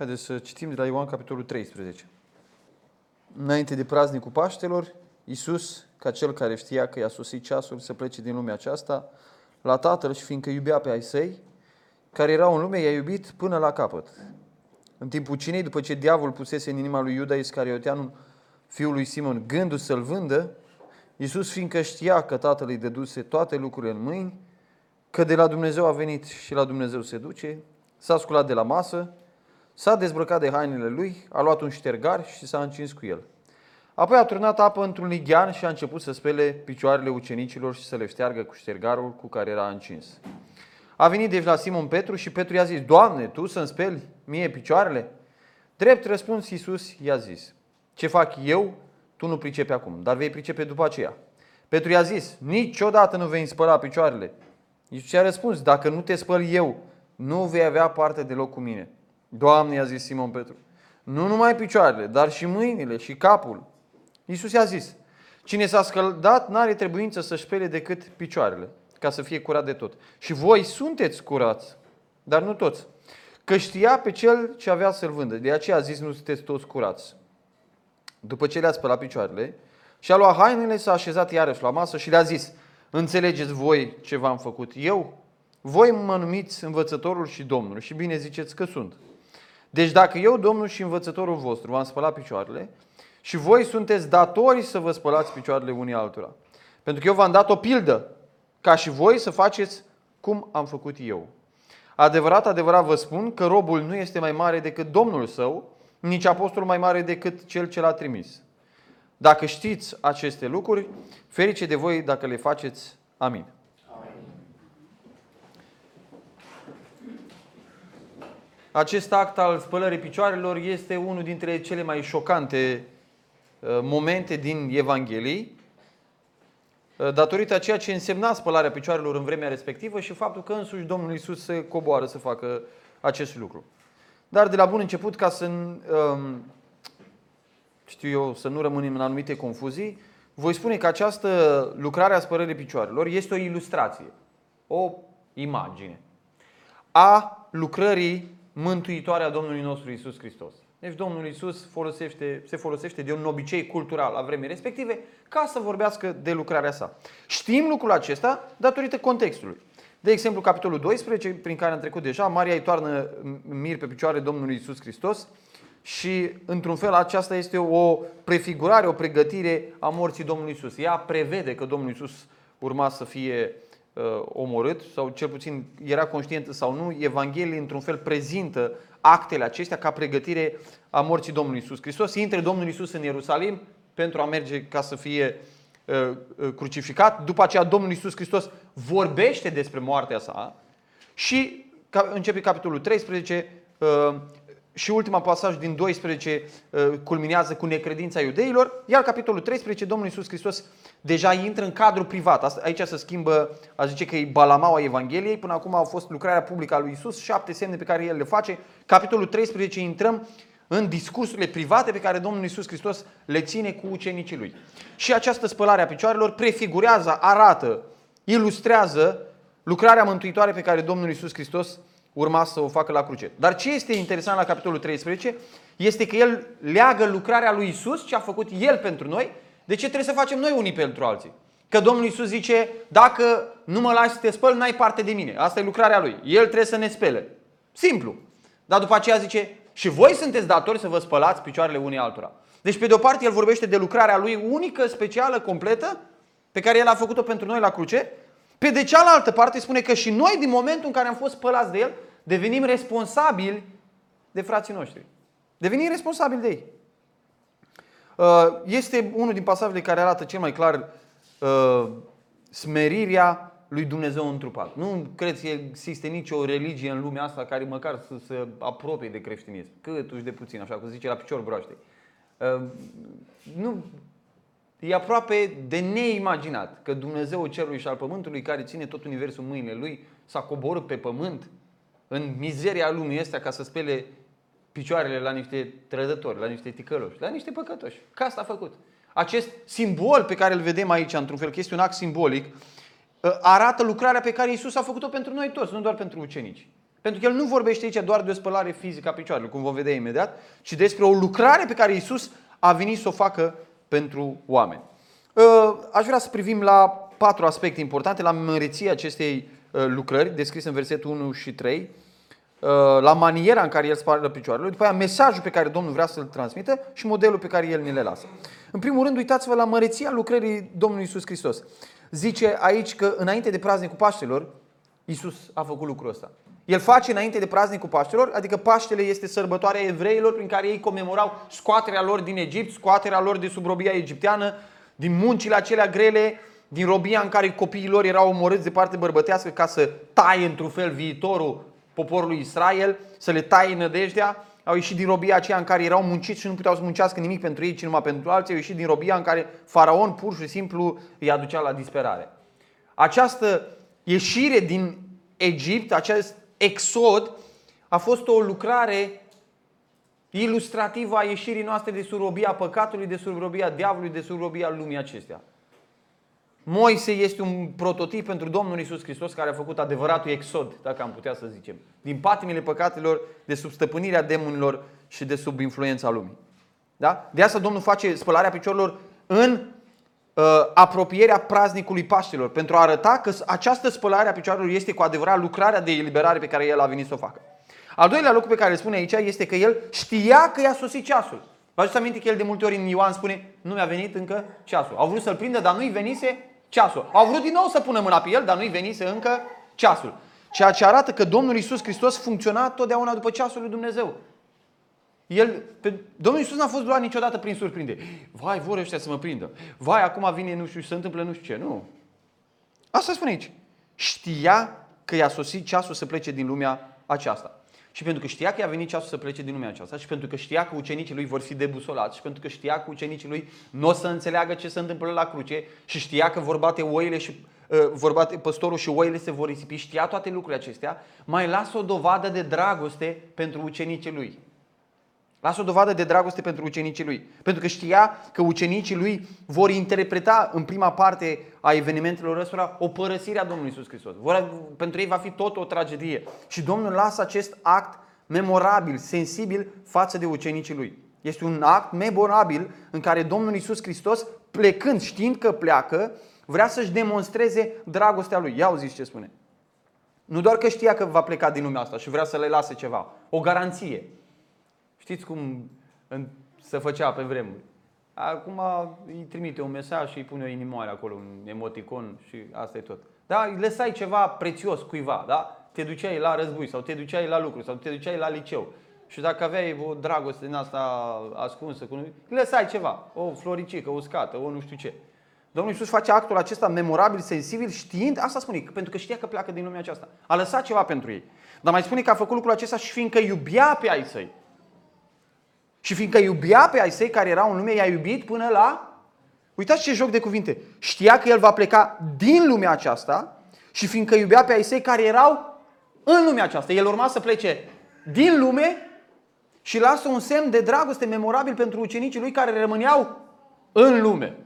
Haideți să citim de la Ioan capitolul 13. Înainte de praznicul Paștelor, Iisus, ca cel care știa că i-a sosit ceasul să plece din lumea aceasta, la Tatăl și fiindcă iubea pe ai săi, care erau în lume, i-a iubit până la capăt. În timpul cinei, după ce diavolul pusese în inima lui Iuda Iscarioteanul, fiul lui Simon, gândul să-l vândă, Iisus, fiindcă știa că Tatăl îi deduse toate lucrurile în mâini, că de la Dumnezeu a venit și la Dumnezeu se duce, s-a sculat de la masă, s-a dezbrăcat de hainele lui, a luat un ștergar și s-a încins cu el. Apoi a turnat apă într-un lighean și a început să spele picioarele ucenicilor și să le șteargă cu ștergarul cu care era încins. A venit deci la Simon Petru și Petru i-a zis, Doamne, Tu să-mi speli mie picioarele? Drept răspuns Iisus i-a zis, ce fac eu, tu nu pricepi acum, dar vei pricepe după aceea. Petru i-a zis, niciodată nu vei spăla picioarele. Iisus i-a răspuns, dacă nu te spăl eu, nu vei avea parte deloc cu mine. Doamne, i-a zis Simon Petru, nu numai picioarele, dar și mâinile și capul. Iisus i-a zis, cine s-a scăldat n-are trebuință să-și spele decât picioarele, ca să fie curat de tot. Și voi sunteți curați, dar nu toți. Că știa pe cel ce avea să-l vândă. De aceea a zis, nu sunteți toți curați. După ce le-a spălat picioarele, și-a luat hainele, s-a așezat iarăși la masă și le-a zis, înțelegeți voi ce v-am făcut eu? Voi mă numiți învățătorul și Domnul și bine ziceți că sunt. Deci dacă eu, Domnul și învățătorul vostru, v-am spălat picioarele și voi sunteți datori să vă spălați picioarele unii altora. Pentru că eu v-am dat o pildă, ca și voi să faceți cum am făcut eu. Adevărat, adevărat vă spun că robul nu este mai mare decât Domnul său, nici apostolul mai mare decât cel ce l-a trimis. Dacă știți aceste lucruri, ferice de voi dacă le faceți. Amin. Acest act al spălării picioarelor este unul dintre cele mai șocante uh, momente din Evanghelii, uh, datorită a ceea ce însemna spălarea picioarelor în vremea respectivă și faptul că însuși Domnul Isus se coboară să facă acest lucru. Dar de la bun început, ca să, um, știu eu, să nu rămânem în anumite confuzii, voi spune că această lucrare a spălării picioarelor este o ilustrație, o imagine a lucrării mântuitoare a Domnului nostru Isus Hristos. Deci Domnul Isus folosește, se folosește de un obicei cultural la vremii respective ca să vorbească de lucrarea sa. Știm lucrul acesta datorită contextului. De exemplu, capitolul 12, prin care am trecut deja, Maria îi toarnă mir pe picioare Domnului Isus Hristos și, într-un fel, aceasta este o prefigurare, o pregătire a morții Domnului Isus. Ea prevede că Domnul Isus urma să fie uh, omorât, sau cel puțin era conștientă sau nu, Evanghelia, într-un fel, prezintă actele acestea ca pregătire a morții Domnului Isus Hristos. Intre Domnul Isus în Ierusalim pentru a merge ca să fie uh, uh, crucificat. După aceea Domnul Isus Hristos vorbește despre moartea sa și începe capitolul 13 uh, și ultima pasaj din 12 uh, culminează cu necredința iudeilor, iar capitolul 13 Domnul Isus Hristos deja intră în cadru privat. Aici se schimbă, a zice că e balamaua Evangheliei, până acum a fost lucrarea publică a lui Isus, șapte semne pe care el le face. Capitolul 13 intrăm în discursurile private pe care Domnul Isus Hristos le ține cu ucenicii lui. Și această spălare a picioarelor prefigurează, arată, ilustrează lucrarea mântuitoare pe care Domnul Isus Hristos urma să o facă la cruce. Dar ce este interesant la capitolul 13 este că el leagă lucrarea lui Isus, ce a făcut el pentru noi, de ce trebuie să facem noi unii pentru alții. Că Domnul Isus zice, dacă nu mă lași să te spăl, n-ai parte de mine. Asta e lucrarea lui. El trebuie să ne spele. Simplu. Dar după aceea zice, și voi sunteți datori să vă spălați picioarele unii altora. Deci, pe de o parte, el vorbește de lucrarea lui unică, specială, completă, pe care el a făcut-o pentru noi la cruce. Pe de cealaltă parte, spune că și noi, din momentul în care am fost spălați de el, devenim responsabili de frații noștri. Devenim responsabili de ei. Uh, este unul din pasajele care arată cel mai clar uh, smerirea lui Dumnezeu întrupat. Nu cred că există nicio religie în lumea asta care măcar să se apropie de creștinism. Cât uși de puțin, așa cum zice la picior broaște. Uh, nu, e aproape de neimaginat că Dumnezeu cerului și al pământului care ține tot universul în mâinile lui s-a coborât pe pământ în mizeria lumii astea ca să spele picioarele la niște trădători, la niște ticăloși, la niște păcătoși. Ca asta a făcut. Acest simbol pe care îl vedem aici, într-un fel, că este un act simbolic, ă, arată lucrarea pe care Isus a făcut-o pentru noi toți, nu doar pentru ucenici. Pentru că el nu vorbește aici doar de o spălare fizică a picioarelor, cum vom vedea imediat, ci despre o lucrare pe care Isus a venit să o facă pentru oameni. Uh, aș vrea să privim la patru aspecte importante, la măreția acestei uh, lucrări, descrise în versetul 1 și 3, uh, la maniera în care el spală picioarele, după aia mesajul pe care Domnul vrea să-l transmită și modelul pe care el ne le lasă. În primul rând, uitați-vă la măreția lucrării Domnului Isus Hristos. Zice aici că înainte de praznicul Paștelor, Isus a făcut lucrul ăsta. El face înainte de praznicul Paștelor, adică Paștele este sărbătoarea evreilor prin care ei comemorau scoaterea lor din Egipt, scoaterea lor de sub robia egipteană, din muncile acelea grele, din robia în care copiii lor erau omorâți de parte bărbătească ca să taie într-un fel viitorul poporului Israel, să le taie nădejdea. Au ieșit din robia aceea în care erau munciți și nu puteau să muncească nimic pentru ei, ci numai pentru alții. Au ieșit din robia în care faraon pur și simplu îi aducea la disperare. Această ieșire din Egipt, acest exod, a fost o lucrare ilustrativă a ieșirii noastre de sub robia păcatului, de sub robia diavolului, de sub robia lumii acestea. Moise este un prototip pentru Domnul Isus Hristos care a făcut adevăratul exod, dacă am putea să zicem, din patimile păcatelor, de sub stăpânirea demonilor și de sub influența lumii. Da? De asta Domnul face spălarea piciorilor în uh, apropierea praznicului Paștelor, pentru a arăta că această spălare a picioarelor este cu adevărat lucrarea de eliberare pe care El a venit să o facă. Al doilea lucru pe care îl spune aici este că El știa că i-a sosit ceasul. Vă aduceți aminte că El de multe ori în Ioan spune, nu mi-a venit încă ceasul. Au vrut să-L prindă, dar nu-i venise ceasul. Au vrut din nou să pună mâna pe El, dar nu-i venise încă ceasul. Ceea ce arată că Domnul Isus Hristos funcționa totdeauna după ceasul lui Dumnezeu. El, pe, Domnul Iisus n-a fost luat niciodată prin surprindere. Vai, vor ăștia să mă prindă. Vai, acum vine nu știu, se întâmplă nu știu ce. Nu. Asta spune aici. Știa că i-a sosit ceasul să plece din lumea aceasta. Și pentru că știa că i-a venit ceasul să plece din lumea aceasta și pentru că știa că ucenicii lui vor fi debusolați și pentru că știa că ucenicii lui nu o să înțeleagă ce se întâmplă la cruce și știa că vor bate oile și uh, vor bate păstorul și oile se vor risipi, știa toate lucrurile acestea, mai lasă o dovadă de dragoste pentru ucenicii lui. Lasă o dovadă de dragoste pentru ucenicii lui. Pentru că știa că ucenicii lui vor interpreta în prima parte a evenimentelor ăstora o părăsire a Domnului Isus Hristos. Vor, pentru ei va fi tot o tragedie. Și Domnul lasă acest act memorabil, sensibil față de ucenicii lui. Este un act memorabil în care Domnul Isus Hristos, plecând, știind că pleacă, vrea să-și demonstreze dragostea lui. Ia auziți ce spune. Nu doar că știa că va pleca din lumea asta și vrea să le lase ceva, o garanție. Știți cum se făcea pe vremuri? Acum îi trimite un mesaj și îi pune o inimoare acolo, un emoticon și asta e tot. Da? Îi lăsai ceva prețios cuiva, da? Te duceai la război sau te duceai la lucru sau te duceai la liceu. Și dacă aveai o dragoste din asta ascunsă, cu... îi lăsai ceva, o floricică, o scată, o nu știu ce. Domnul Iisus face actul acesta memorabil, sensibil, știind, asta spune, pentru că știa că pleacă din lumea aceasta. A lăsat ceva pentru ei. Dar mai spune că a făcut lucrul acesta și fiindcă iubea pe ai săi. Și fiindcă iubea pe ai săi care erau în lume, i-a iubit până la... Uitați ce joc de cuvinte. Știa că el va pleca din lumea aceasta și fiindcă iubea pe ai săi care erau în lumea aceasta. El urma să plece din lume și lasă un semn de dragoste memorabil pentru ucenicii lui care rămâneau în lume.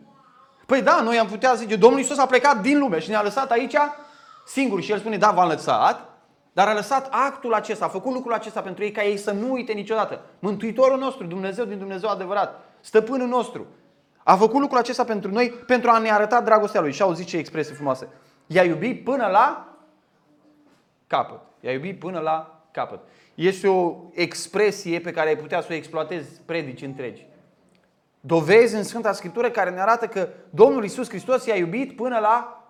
Păi da, noi am putea zice, Domnul Iisus a plecat din lume și ne-a lăsat aici singur. Și el spune, da, v-am lăsat, dar a lăsat actul acesta, a făcut lucrul acesta pentru ei ca ei să nu uite niciodată. Mântuitorul nostru, Dumnezeu din Dumnezeu adevărat, stăpânul nostru, a făcut lucrul acesta pentru noi pentru a ne arăta dragostea lui. Și au zis ce expresie frumoasă. I-a iubit până la capăt. I-a iubit până la capăt. Este o expresie pe care ai putea să o exploatezi predici întregi. Dovezi în Sfânta Scriptură care ne arată că Domnul Isus Hristos i-a iubit până la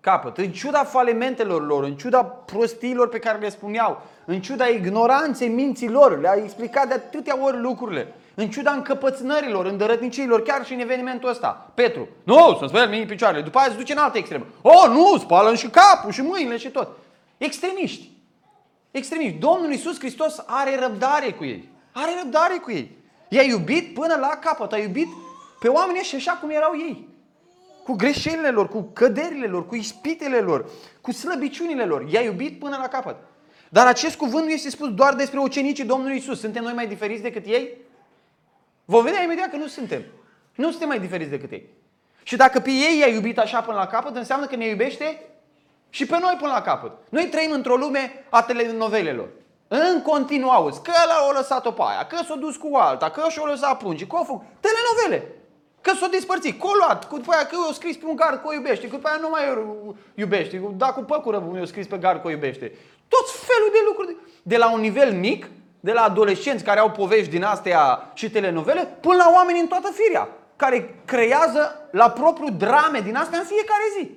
capăt. În ciuda falimentelor lor, în ciuda prostiilor pe care le spuneau, în ciuda ignoranței minții lor, le-a explicat de atâtea ori lucrurile, în ciuda încăpățânărilor, îndărătniciilor, chiar și în evenimentul ăsta. Petru, nu, să speli mâinii picioarele, după aia se duce în altă extremă. Oh, nu, spală și capul și mâinile și tot. Extremiști. Extremiști. Domnul Iisus Hristos are răbdare cu ei. Are răbdare cu ei. I-a iubit până la capăt. A iubit pe oamenii și așa cum erau ei cu greșelile lor, cu căderile lor, cu ispitele lor, cu slăbiciunile lor. I-a iubit până la capăt. Dar acest cuvânt nu este spus doar despre ucenicii Domnului Isus. Suntem noi mai diferiți decât ei? Vom vedea imediat că nu suntem. Nu suntem mai diferiți decât ei. Și dacă pe ei i-a iubit așa până la capăt, înseamnă că ne iubește Și pe noi până la capăt. Noi trăim într-o lume a telenovelelor. În continuu auzi că ăla a lăsat-o pe aia, că s-a dus cu alta, că și-a lăsat pungi, că făcut. Telenovele. Că s-a despărțit, că a luat, cu după aia că a scris pe un gard că o iubește, că după aia nu mai iubește, da cu păcură mi-a scris pe gard că o iubește. Tot felul de lucruri. De la un nivel mic, de la adolescenți care au povești din astea și telenovele, până la oameni în toată firea, care creează la propriu drame din astea în fiecare zi.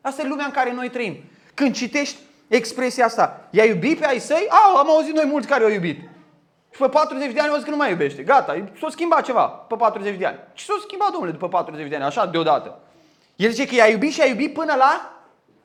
Asta e lumea în care noi trăim. Când citești expresia asta, i-a iubit pe ai săi? Au, am auzit noi mulți care au iubit. Și pe 40 de ani au zis că nu mai iubește. Gata, s-a schimbat ceva pe 40 de ani. Și s-a schimbat, domnule, după 40 de ani, așa, deodată. El zice că i-a iubit și i-a iubit până la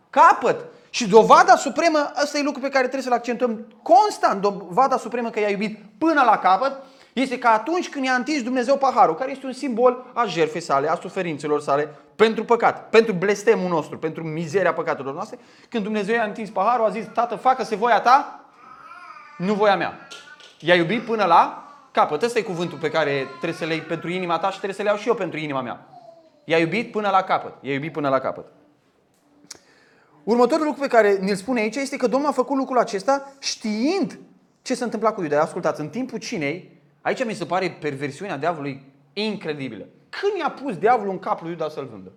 capăt. Și dovada supremă, ăsta e lucru pe care trebuie să-l accentuăm constant, dovada supremă că i-a iubit până la capăt, este că atunci când i-a întins Dumnezeu paharul, care este un simbol a jertfei sale, a suferințelor sale, pentru păcat, pentru blestemul nostru, pentru mizeria păcatelor noastre, când Dumnezeu i-a întins paharul, a zis, Tată, facă-se voia ta, nu voia mea. I-a iubit până la capăt. Ăsta e cuvântul pe care trebuie să le iei pentru inima ta și trebuie să le iau și eu pentru inima mea. I-a iubit până la capăt. I-a iubit până la capăt. Următorul lucru pe care ne-l spune aici este că Domnul a făcut lucrul acesta știind ce se întâmpla cu Iuda. Ascultați, în timpul cinei, aici mi se pare perversiunea diavolului incredibilă. Când i-a pus diavolul în capul lui Iuda să-l vândă?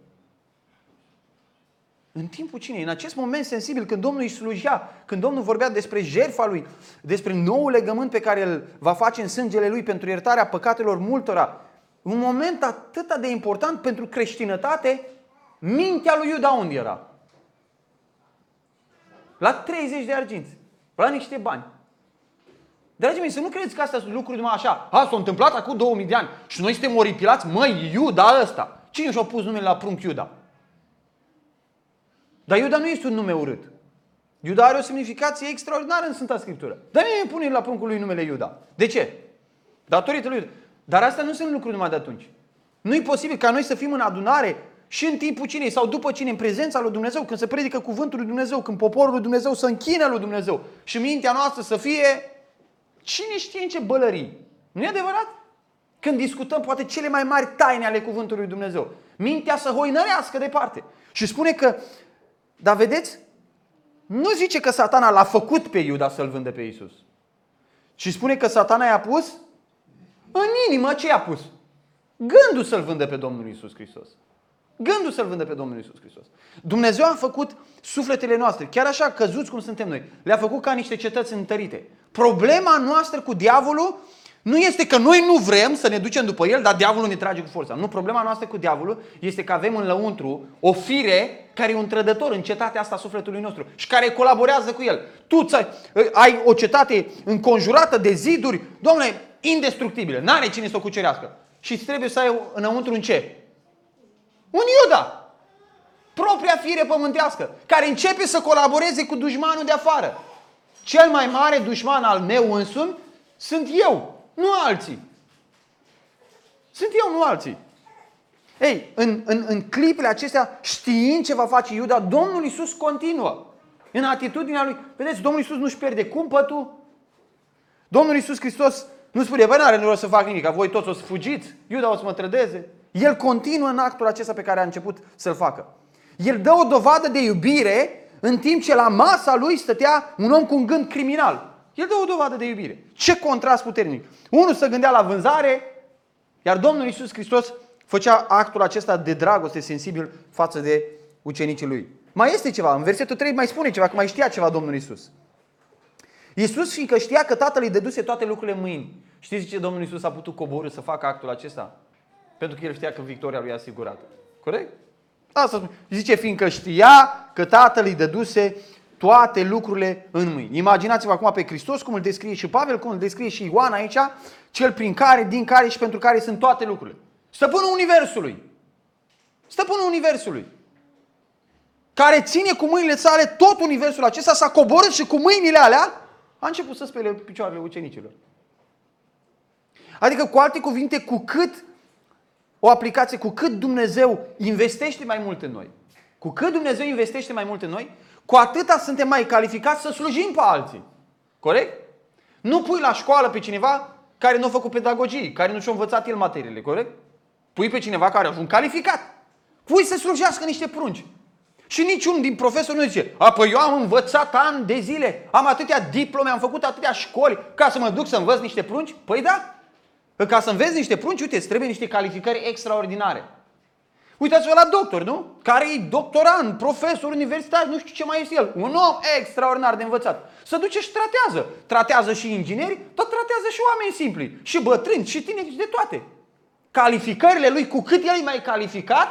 În timpul cinei, în acest moment sensibil, când Domnul îi slujea, când Domnul vorbea despre jertfa lui, despre noul legământ pe care îl va face în sângele lui pentru iertarea păcatelor multora, un moment atât de important pentru creștinătate, mintea lui Iuda unde era? La 30 de arginți, la niște bani. Dragii mei, să nu credeți că astea sunt lucruri numai așa. A, s-a întâmplat acum 2000 de ani și noi suntem oripilați, măi, Iuda ăsta. Cine și-a pus numele la prunc Iuda? Dar Iuda nu este un nume urât. Iuda are o semnificație extraordinară în Sfânta Scriptură. Dar mie pune la pruncul lui numele Iuda. De ce? Datorită lui Iuda. Dar astea nu sunt lucruri numai de atunci. Nu e posibil ca noi să fim în adunare și în timpul cinei sau după cine, în prezența lui Dumnezeu, când se predică cuvântul lui Dumnezeu, când poporul lui Dumnezeu să închine lui Dumnezeu și mintea noastră să fie cine știe în ce bălării. Nu e adevărat? Când discutăm poate cele mai mari taine ale cuvântului lui Dumnezeu. Mintea să hoinărească departe. Și spune că dar vedeți? Nu zice că satana l-a făcut pe Iuda să-l vândă pe Isus. Și spune că satana i-a pus în inimă ce i-a pus? Gândul să-l vândă pe Domnul Isus Hristos. Gândul să-l vândă pe Domnul Isus Hristos. Dumnezeu a făcut sufletele noastre, chiar așa căzuți cum suntem noi, le-a făcut ca niște cetăți întărite. Problema noastră cu diavolul nu este că noi nu vrem să ne ducem după el, dar diavolul ne trage cu forța. Nu, problema noastră cu diavolul este că avem în lăuntru o fire care e un trădător în cetatea asta a sufletului nostru și care colaborează cu el. Tu ai o cetate înconjurată de ziduri, domnule, indestructibile, n-are cine să o cucerească. Și îți trebuie să ai înăuntru un ce? Un Iuda. Propria fire pământească, care începe să colaboreze cu dușmanul de afară. Cel mai mare dușman al meu însumi sunt eu, nu alții. Sunt eu, nu alții. Ei, în, în, în clipele acestea, știind ce va face Iuda, Domnul Iisus continuă. În atitudinea lui, vedeți, Domnul Iisus nu-și pierde cumpătul. Domnul Iisus Hristos nu spune, băi, n-are nevoie să fac nimic, voi toți o să fugiți, Iuda o să mă trădeze. El continuă în actul acesta pe care a început să-l facă. El dă o dovadă de iubire în timp ce la masa lui stătea un om cu un gând criminal. El dă o dovadă de iubire. Ce contrast puternic. Unul se gândea la vânzare, iar Domnul Iisus Hristos făcea actul acesta de dragoste sensibil față de ucenicii lui. Mai este ceva, în versetul 3 mai spune ceva, că mai știa ceva Domnul Iisus. Iisus, fiindcă știa că Tatăl îi dăduse toate lucrurile în mâini. Știți ce Domnul Iisus a putut coborâ să facă actul acesta? Pentru că el știa că victoria lui e asigurată. Corect? Asta spune. Zice, fiindcă știa că Tatăl îi dăduse toate lucrurile în mâini. Imaginați-vă acum pe Hristos, cum îl descrie și Pavel, cum îl descrie și Ioan aici, cel prin care, din care și pentru care sunt toate lucrurile. Stăpânul Universului. Stăpânul Universului. Care ține cu mâinile sale tot Universul acesta, s-a coborât și cu mâinile alea a început să spele picioarele ucenicilor. Adică, cu alte cuvinte, cu cât o aplicație, cu cât Dumnezeu investește mai mult în noi, cu cât Dumnezeu investește mai mult în noi, cu atâta suntem mai calificați să slujim pe alții. Corect? Nu pui la școală pe cineva care nu a făcut pedagogie, care nu și-a învățat el materiile, corect? Pui pe cineva care a fost calificat. Pui să slujească niște prunci. Și niciunul din profesori nu zice, a, păi eu am învățat ani de zile, am atâtea diplome, am făcut atâtea școli ca să mă duc să învăț niște prunci? Păi da, că ca să înveți niște prunci, uite, îți trebuie niște calificări extraordinare. Uitați-vă la doctor, nu? Care e doctorant, profesor universitar, nu știu ce mai este el. Un om extraordinar de învățat. Să duce și tratează. Tratează și ingineri, tot tratează și oameni simpli. Și bătrâni, și tineri, și de toate. Calificările lui, cu cât el e mai calificat,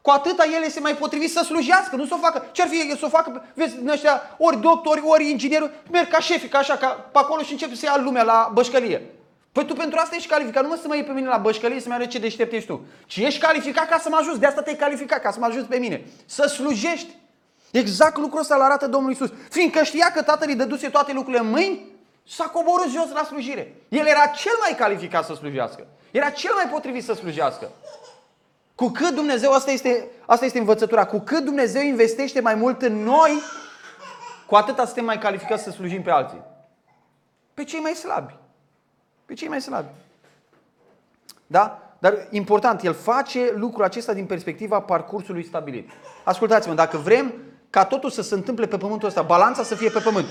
cu atâta el este mai potrivit să slujească, nu să o facă. Ce-ar fi să o facă, vezi, în ăștia, ori doctori, ori ingineri, merg ca șefi, ca așa, ca pe acolo și încep să ia lumea la bășcălie. Păi tu pentru asta ești calificat, nu mă să mă iei pe mine la bășcălie să-mi arăți ce deștept ești tu. Ci ești calificat ca să mă ajuți, de asta te-ai calificat, ca să mă ajuți pe mine. Să slujești. Exact lucrul ăsta îl arată Domnul Isus. Fiindcă știa că tatăl îi dăduse toate lucrurile în mâini, s-a coborât jos la slujire. El era cel mai calificat să slujească. Era cel mai potrivit să slujească. Cu cât Dumnezeu, asta este, asta este învățătura, cu cât Dumnezeu investește mai mult în noi, cu atâta suntem mai calificați să slujim pe alții. Pe cei mai slabi. Pe cei mai slabi. Da? Dar important, el face lucrul acesta din perspectiva parcursului stabilit. Ascultați-mă, dacă vrem ca totul să se întâmple pe pământul ăsta, balanța să fie pe pământ.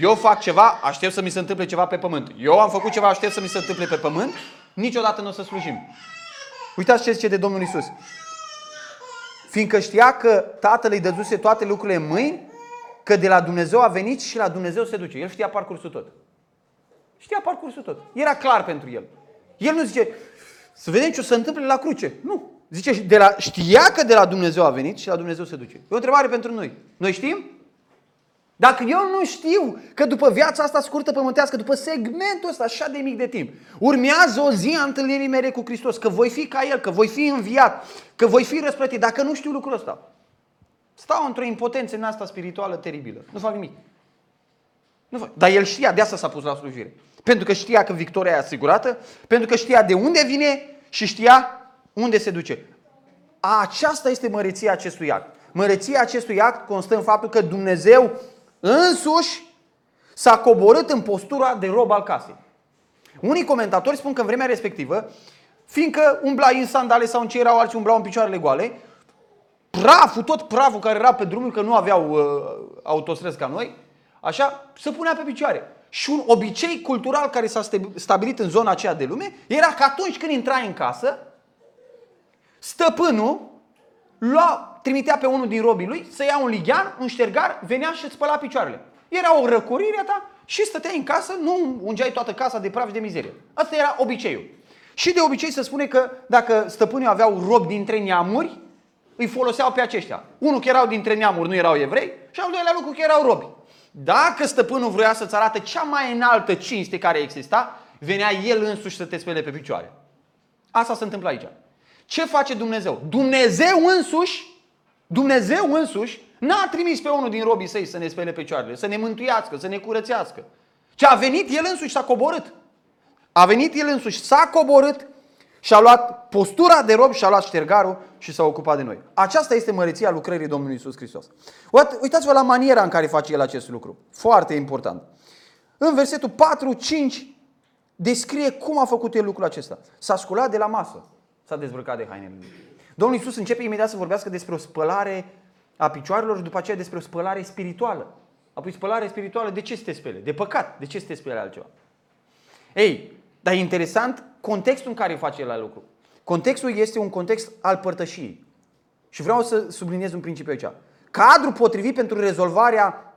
Eu fac ceva, aștept să mi se întâmple ceva pe pământ. Eu am făcut ceva, aștept să mi se întâmple pe pământ. Niciodată nu o să slujim. Uitați ce zice de Domnul Isus. Fiindcă știa că Tatăl îi dăduse toate lucrurile în mâini, că de la Dumnezeu a venit și la Dumnezeu se duce. El știa parcursul tot. Știa parcursul tot. Era clar pentru el. El nu zice, să vedem ce o să întâmple la cruce. Nu. Zice, de la, știa că de la Dumnezeu a venit și la Dumnezeu se duce. E o întrebare pentru noi. Noi știm? Dacă eu nu știu că după viața asta scurtă pământească, după segmentul ăsta așa de mic de timp, urmează o zi a întâlnirii mele cu Hristos, că voi fi ca El, că voi fi înviat, că voi fi răsplătit, dacă nu știu lucrul ăsta, stau într-o impotență în asta spirituală teribilă. Nu fac nimic. Nu fac. Dar el știa, de asta s-a pus la slujire. Pentru că știa că victoria e asigurată, pentru că știa de unde vine și știa unde se duce. Aceasta este măreția acestui act. Măreția acestui act constă în faptul că Dumnezeu însuși s-a coborât în postura de rob al casei. Unii comentatori spun că în vremea respectivă, fiindcă umblai în sandale sau în ce erau alții umblau în picioarele goale, praful, tot praful care era pe drumul, că nu aveau uh, autostrăzi ca noi, așa, se punea pe picioare. Și un obicei cultural care s-a stabilit în zona aceea de lume era că atunci când intrai în casă, stăpânul lua, trimitea pe unul din robii lui să ia un lighean, un ștergar, venea și îți spăla picioarele. Era o răcorire ta și stăteai în casă, nu ungeai toată casa de praf și de mizerie. Asta era obiceiul. Și de obicei se spune că dacă stăpânii aveau robi dintre neamuri, îi foloseau pe aceștia. Unul că erau dintre neamuri, nu erau evrei, și al doilea lucru că erau robi. Dacă stăpânul vrea să-ți arate cea mai înaltă cinste care exista, venea el însuși să te spele pe picioare. Asta se întâmplă aici. Ce face Dumnezeu? Dumnezeu însuși, Dumnezeu însuși, n-a trimis pe unul din robii săi să ne spele picioarele, să ne mântuiască, să ne curățească. Ce a venit El însuși s-a coborât. A venit El însuși, s-a coborât și a luat postura de rob și a luat ștergarul și s-a ocupat de noi. Aceasta este măreția lucrării Domnului Isus Hristos. Uitați-vă la maniera în care face El acest lucru. Foarte important. În versetul 4-5 descrie cum a făcut El lucrul acesta. S-a sculat de la masă s-a dezbrăcat de hainele lui. Domnul Iisus începe imediat să vorbească despre o spălare a picioarelor și după aceea despre o spălare spirituală. Apoi spălare spirituală, de ce să te spele? De păcat, de ce să te spele altceva? Ei, dar e interesant contextul în care face la lucru. Contextul este un context al părtășiei. Și vreau să subliniez un principiu aici. Cadrul potrivit pentru rezolvarea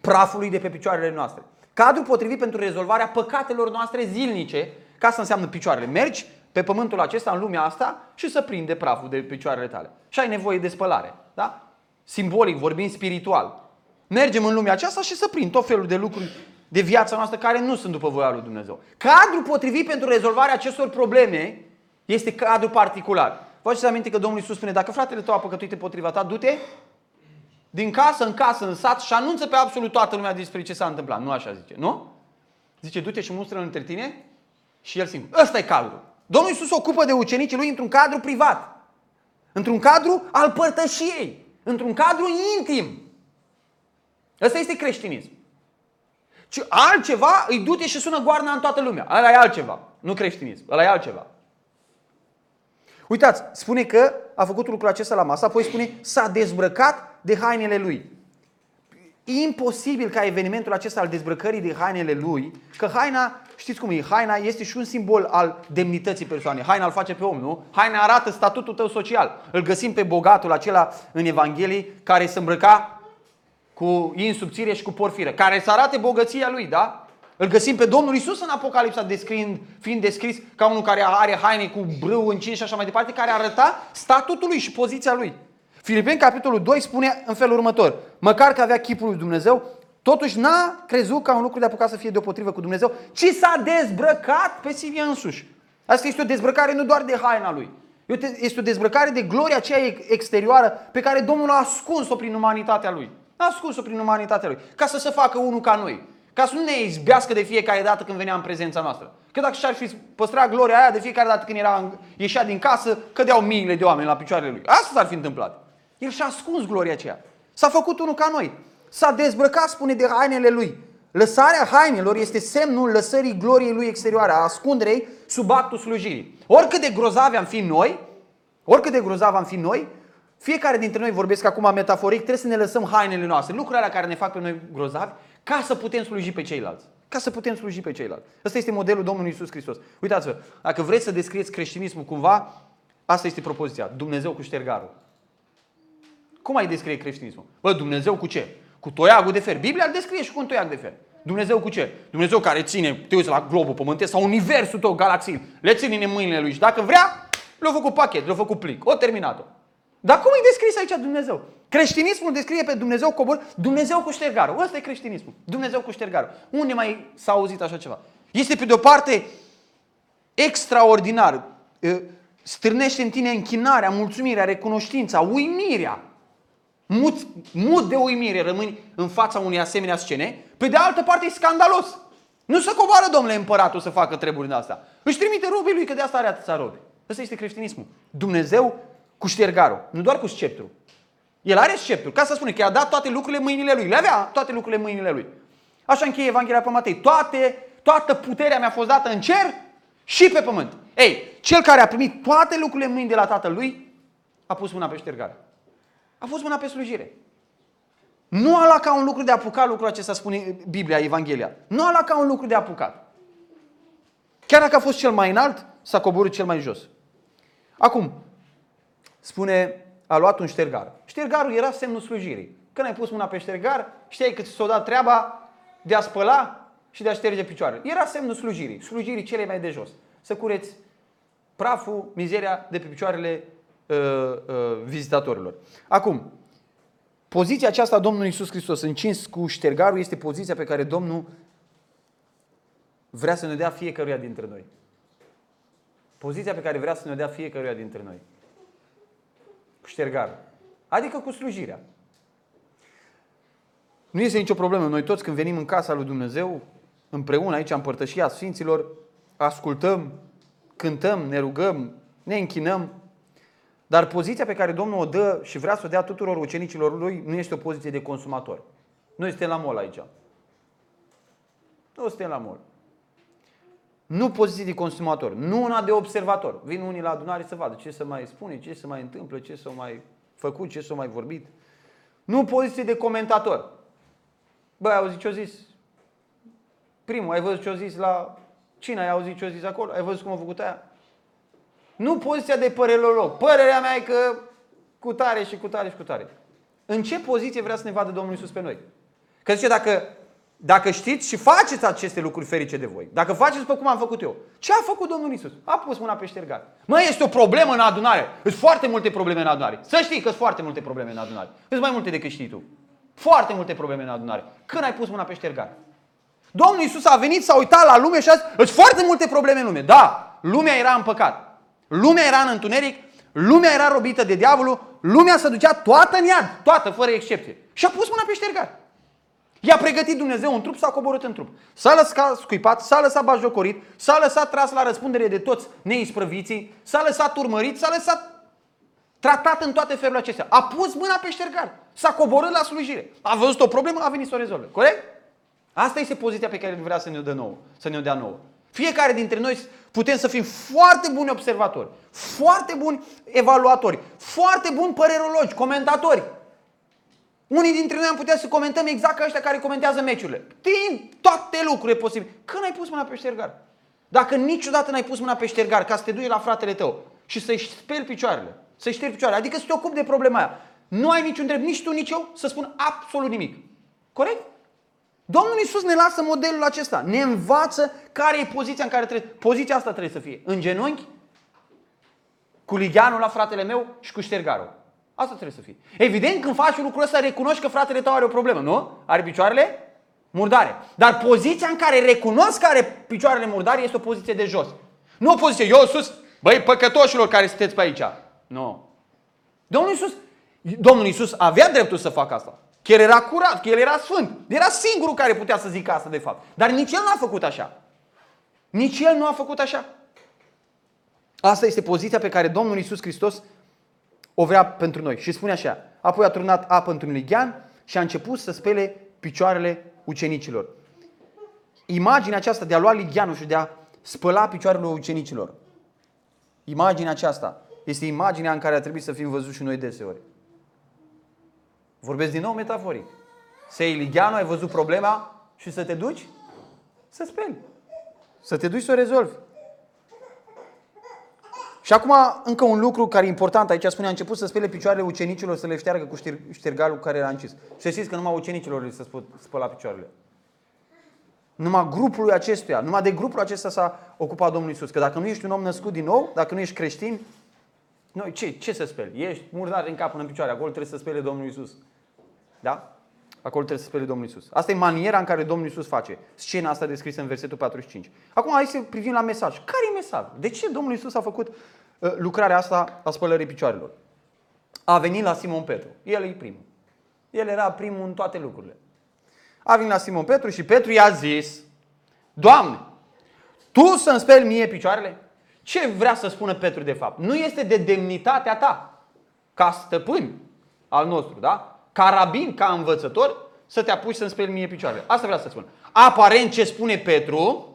prafului de pe picioarele noastre. Cadrul potrivit pentru rezolvarea păcatelor noastre zilnice, ca să înseamnă picioarele. Mergi pe pământul acesta, în lumea asta și să prinde praful de picioarele tale. Și ai nevoie de spălare. Da? Simbolic, vorbim spiritual. Mergem în lumea aceasta și să prind tot felul de lucruri de viața noastră care nu sunt după voia lui Dumnezeu. Cadrul potrivit pentru rezolvarea acestor probleme este cadrul particular. Vă aduceți aminte că Domnul Iisus spune, dacă fratele tău a păcătuit împotriva ta, du-te din casă în casă, în sat și anunță pe absolut toată lumea despre ce s-a întâmplat. Nu așa zice, nu? Zice, du-te și mustră între tine și el singur. Ăsta e cadrul. Domnul Iisus ocupă de ucenicii lui într-un cadru privat. Într-un cadru al părtășiei. Într-un cadru intim. Ăsta este creștinism. Și altceva îi du-te și sună goarna în toată lumea. Ăla e altceva. Nu creștinism. Ăla e altceva. Uitați, spune că a făcut lucrul acesta la masă, apoi spune s-a dezbrăcat de hainele lui. E imposibil ca evenimentul acesta al dezbrăcării de hainele lui, că haina, știți cum e, haina este și un simbol al demnității persoanei. Haina îl face pe om, nu? Haina arată statutul tău social. Îl găsim pe bogatul acela în Evanghelie care se îmbrăca cu insubțire și cu porfiră, care să arate bogăția lui, da? Îl găsim pe Domnul Isus în Apocalipsa descriind, fiind descris ca unul care are haine cu brâu încins și așa mai departe, care arăta statutul lui și poziția lui. Filipeni, capitolul 2, spune în felul următor. Măcar că avea chipul lui Dumnezeu, totuși n-a crezut ca un lucru de apucat să fie deopotrivă cu Dumnezeu, ci s-a dezbrăcat pe sine însuși. Asta este o dezbrăcare nu doar de haina lui. Este o dezbrăcare de gloria aceea exterioară pe care Domnul a ascuns-o prin umanitatea lui. A ascuns-o prin umanitatea lui. Ca să se facă unul ca noi. Ca să nu ne izbească de fiecare dată când venea în prezența noastră. Că dacă și-ar fi păstrat gloria aia de fiecare dată când era, ieșea din casă, cădeau miile de oameni la picioarele lui. Asta s-ar fi întâmplat. El și-a ascuns gloria aceea. S-a făcut unul ca noi. S-a dezbrăcat, spune, de hainele lui. Lăsarea hainelor este semnul lăsării gloriei lui exterioare, a ascunderei sub actul slujirii. Oricât de grozavi am fi noi, oricât de grozavi am fi noi, fiecare dintre noi, vorbesc acum metaforic, trebuie să ne lăsăm hainele noastre, lucrurile care ne fac pe noi grozavi, ca să putem sluji pe ceilalți. Ca să putem sluji pe ceilalți. Ăsta este modelul Domnului Isus Hristos. Uitați-vă, dacă vreți să descrieți creștinismul cumva, asta este propoziția. Dumnezeu cu ștergarul. Cum ai descrie creștinismul? Bă, Dumnezeu cu ce? Cu toiagul de fer. Biblia îl descrie și cu un toiag de fer. Dumnezeu cu ce? Dumnezeu care ține, te uiți la globul pământesc sau universul tău, galaxii, le ține în mâinile lui și dacă vrea, le-a făcut pachet, le-a făcut plic, o terminat-o. Dar cum e descris aici Dumnezeu? Creștinismul descrie pe Dumnezeu cobor, Dumnezeu cu ștergarul. Ăsta e creștinismul. Dumnezeu cu ștergarul. Unde mai s-a auzit așa ceva? Este pe de o parte extraordinar. Stârnește în tine închinarea, mulțumirea, recunoștința, uimirea. Mut, mut de uimire rămâni în fața unei asemenea scene. Pe de altă parte e scandalos. Nu să coboară, domnule împăratul, să facă treburile astea. Își trimite robii lui, că de asta are atâția robi. Ăsta este creștinismul. Dumnezeu cu ștergarul, nu doar cu sceptru. El are sceptru. Ca să spune că i-a dat toate lucrurile mâinile lui. Le avea toate lucrurile mâinile lui. Așa încheie Evanghelia pe Matei. Toate, toată puterea mi-a fost dată în cer și pe pământ. Ei, cel care a primit toate lucrurile mâini de la tatăl lui, a pus mâna pe ștergare. A fost mâna pe slujire. Nu a luat ca un lucru de apucat lucrul acesta, spune Biblia, Evanghelia. Nu a luat ca un lucru de apucat. Chiar dacă a fost cel mai înalt, s-a coborât cel mai jos. Acum, spune, a luat un ștergar. Ștergarul era semnul slujirii. Când ai pus mâna pe ștergar, știai că ți s-o dat treaba de a spăla și de a șterge picioarele. Era semnul slujirii, slujirii cele mai de jos. Să cureți praful, mizeria de pe picioarele uh, uh, vizitatorilor. Acum, poziția aceasta a Domnului Isus Hristos, încins cu ștergarul, este poziția pe care Domnul vrea să ne dea fiecăruia dintre noi. Poziția pe care vrea să ne dea fiecăruia dintre noi cu ștergar. Adică cu slujirea. Nu este nicio problemă. Noi toți când venim în casa lui Dumnezeu, împreună aici, în părtășia Sfinților, ascultăm, cântăm, ne rugăm, ne închinăm. Dar poziția pe care Domnul o dă și vrea să o dea tuturor ucenicilor lui nu este o poziție de consumator. Noi suntem la mol aici. Nu suntem la mol. Nu poziție de consumator, nu una de observator. Vin unii la adunare să vadă ce se mai spune, ce se mai întâmplă, ce s-a mai făcut, ce s-a mai vorbit. Nu poziție de comentator. Băi, ai auzit ce-a zis? Primul, ai văzut ce-a zis la cine? Ai auzit ce-a zis acolo? Ai văzut cum a făcut aia? Nu poziția de părelolog. Părerea mea e că cu tare și cu tare și cu tare. În ce poziție vrea să ne vadă Domnul Isus pe noi? Că zice, dacă dacă știți și faceți aceste lucruri ferice de voi, dacă faceți pe cum am făcut eu, ce a făcut Domnul Isus? A pus mâna pe ștergar. Mă, este o problemă în adunare. Sunt foarte multe probleme în adunare. Să știi că sunt foarte multe probleme în adunare. Sunt mai multe decât știi tu. Foarte multe probleme în adunare. Când ai pus mâna pe ștergar? Domnul Isus a venit, s-a uitat la lume și a zis, sunt foarte multe probleme în lume. Da, lumea era în păcat. Lumea era în întuneric, lumea era robită de diavolul, lumea se ducea toată în iad, toată, fără excepție. Și a pus mâna pe ștergar. I-a pregătit Dumnezeu un trup, s-a coborât în trup. S-a lăsat scuipat, s-a lăsat bajocorit, s-a lăsat tras la răspundere de toți neisprăviții, s-a lăsat urmărit, s-a lăsat tratat în toate felurile acestea. A pus mâna pe ștergar, s-a coborât la slujire. A văzut o problemă, a venit să o rezolve. Corect? Asta este poziția pe care vrea să ne-o dea nouă. Să ne-o dea nouă. Fiecare dintre noi putem să fim foarte buni observatori, foarte buni evaluatori, foarte buni părerologi, comentatori. Unii dintre noi am putea să comentăm exact ca ăștia care comentează meciurile. Din toate lucrurile posibile. Când ai pus mâna pe ștergar? Dacă niciodată n-ai pus mâna pe ștergar ca să te duci la fratele tău și să-i speli picioarele, să-i ștergi picioarele, adică să te ocupi de problema aia, nu ai niciun drept, nici tu, nici eu, să spun absolut nimic. Corect? Domnul Iisus ne lasă modelul acesta, ne învață care e poziția în care trebuie. Poziția asta trebuie să fie în genunchi, cu ligianul la fratele meu și cu ștergarul. Asta trebuie să fie. Evident, când faci lucrul ăsta, recunoști că fratele tău are o problemă, nu? Are picioarele murdare. Dar poziția în care recunosc că are picioarele murdare este o poziție de jos. Nu o poziție, eu sus, băi, păcătoșilor care sunteți pe aici. Nu. Domnul Iisus, Domnul Iisus avea dreptul să facă asta. Că el era curat, că el era sfânt. Era singurul care putea să zică asta de fapt. Dar nici el nu a făcut așa. Nici el nu a făcut așa. Asta este poziția pe care Domnul Iisus Hristos o vrea pentru noi. Și spune așa, apoi a turnat apă într-un lighean și a început să spele picioarele ucenicilor. Imaginea aceasta de a lua ligheanul și de a spăla picioarele ucenicilor. Imaginea aceasta este imaginea în care a trebuit să fim văzuți și noi deseori. Vorbesc din nou metaforic. Să iei ligheanul, ai văzut problema și să te duci să speli. Să te duci să o rezolvi. Și acum încă un lucru care e important aici, spune, a început să spele picioarele ucenicilor să le șteargă cu ștergalul care era încis. Și știți că numai ucenicilor li se spăla picioarele. Numai grupului acestuia, numai de grupul acesta s-a ocupat Domnul Isus. Că dacă nu ești un om născut din nou, dacă nu ești creștin, noi, ce, ce să speli? Ești murdar în cap până în picioare, acolo trebuie să spele Domnul Isus. Da? Acolo trebuie să spele Domnul Isus. Asta e maniera în care Domnul Isus face. Scena asta descrisă în versetul 45. Acum hai să privim la mesaj. Care e mesajul? De ce Domnul Isus a făcut uh, lucrarea asta a spălării picioarelor? A venit la Simon Petru. El e primul. El era primul în toate lucrurile. A venit la Simon Petru și Petru i-a zis, Doamne, Tu să-mi speli mie picioarele? Ce vrea să spună Petru de fapt? Nu este de demnitatea ta ca stăpân al nostru, da? Ca rabin, ca învățător, să te apuci să-mi speli mie picioarele. Asta vreau să spun. Aparent ce spune Petru,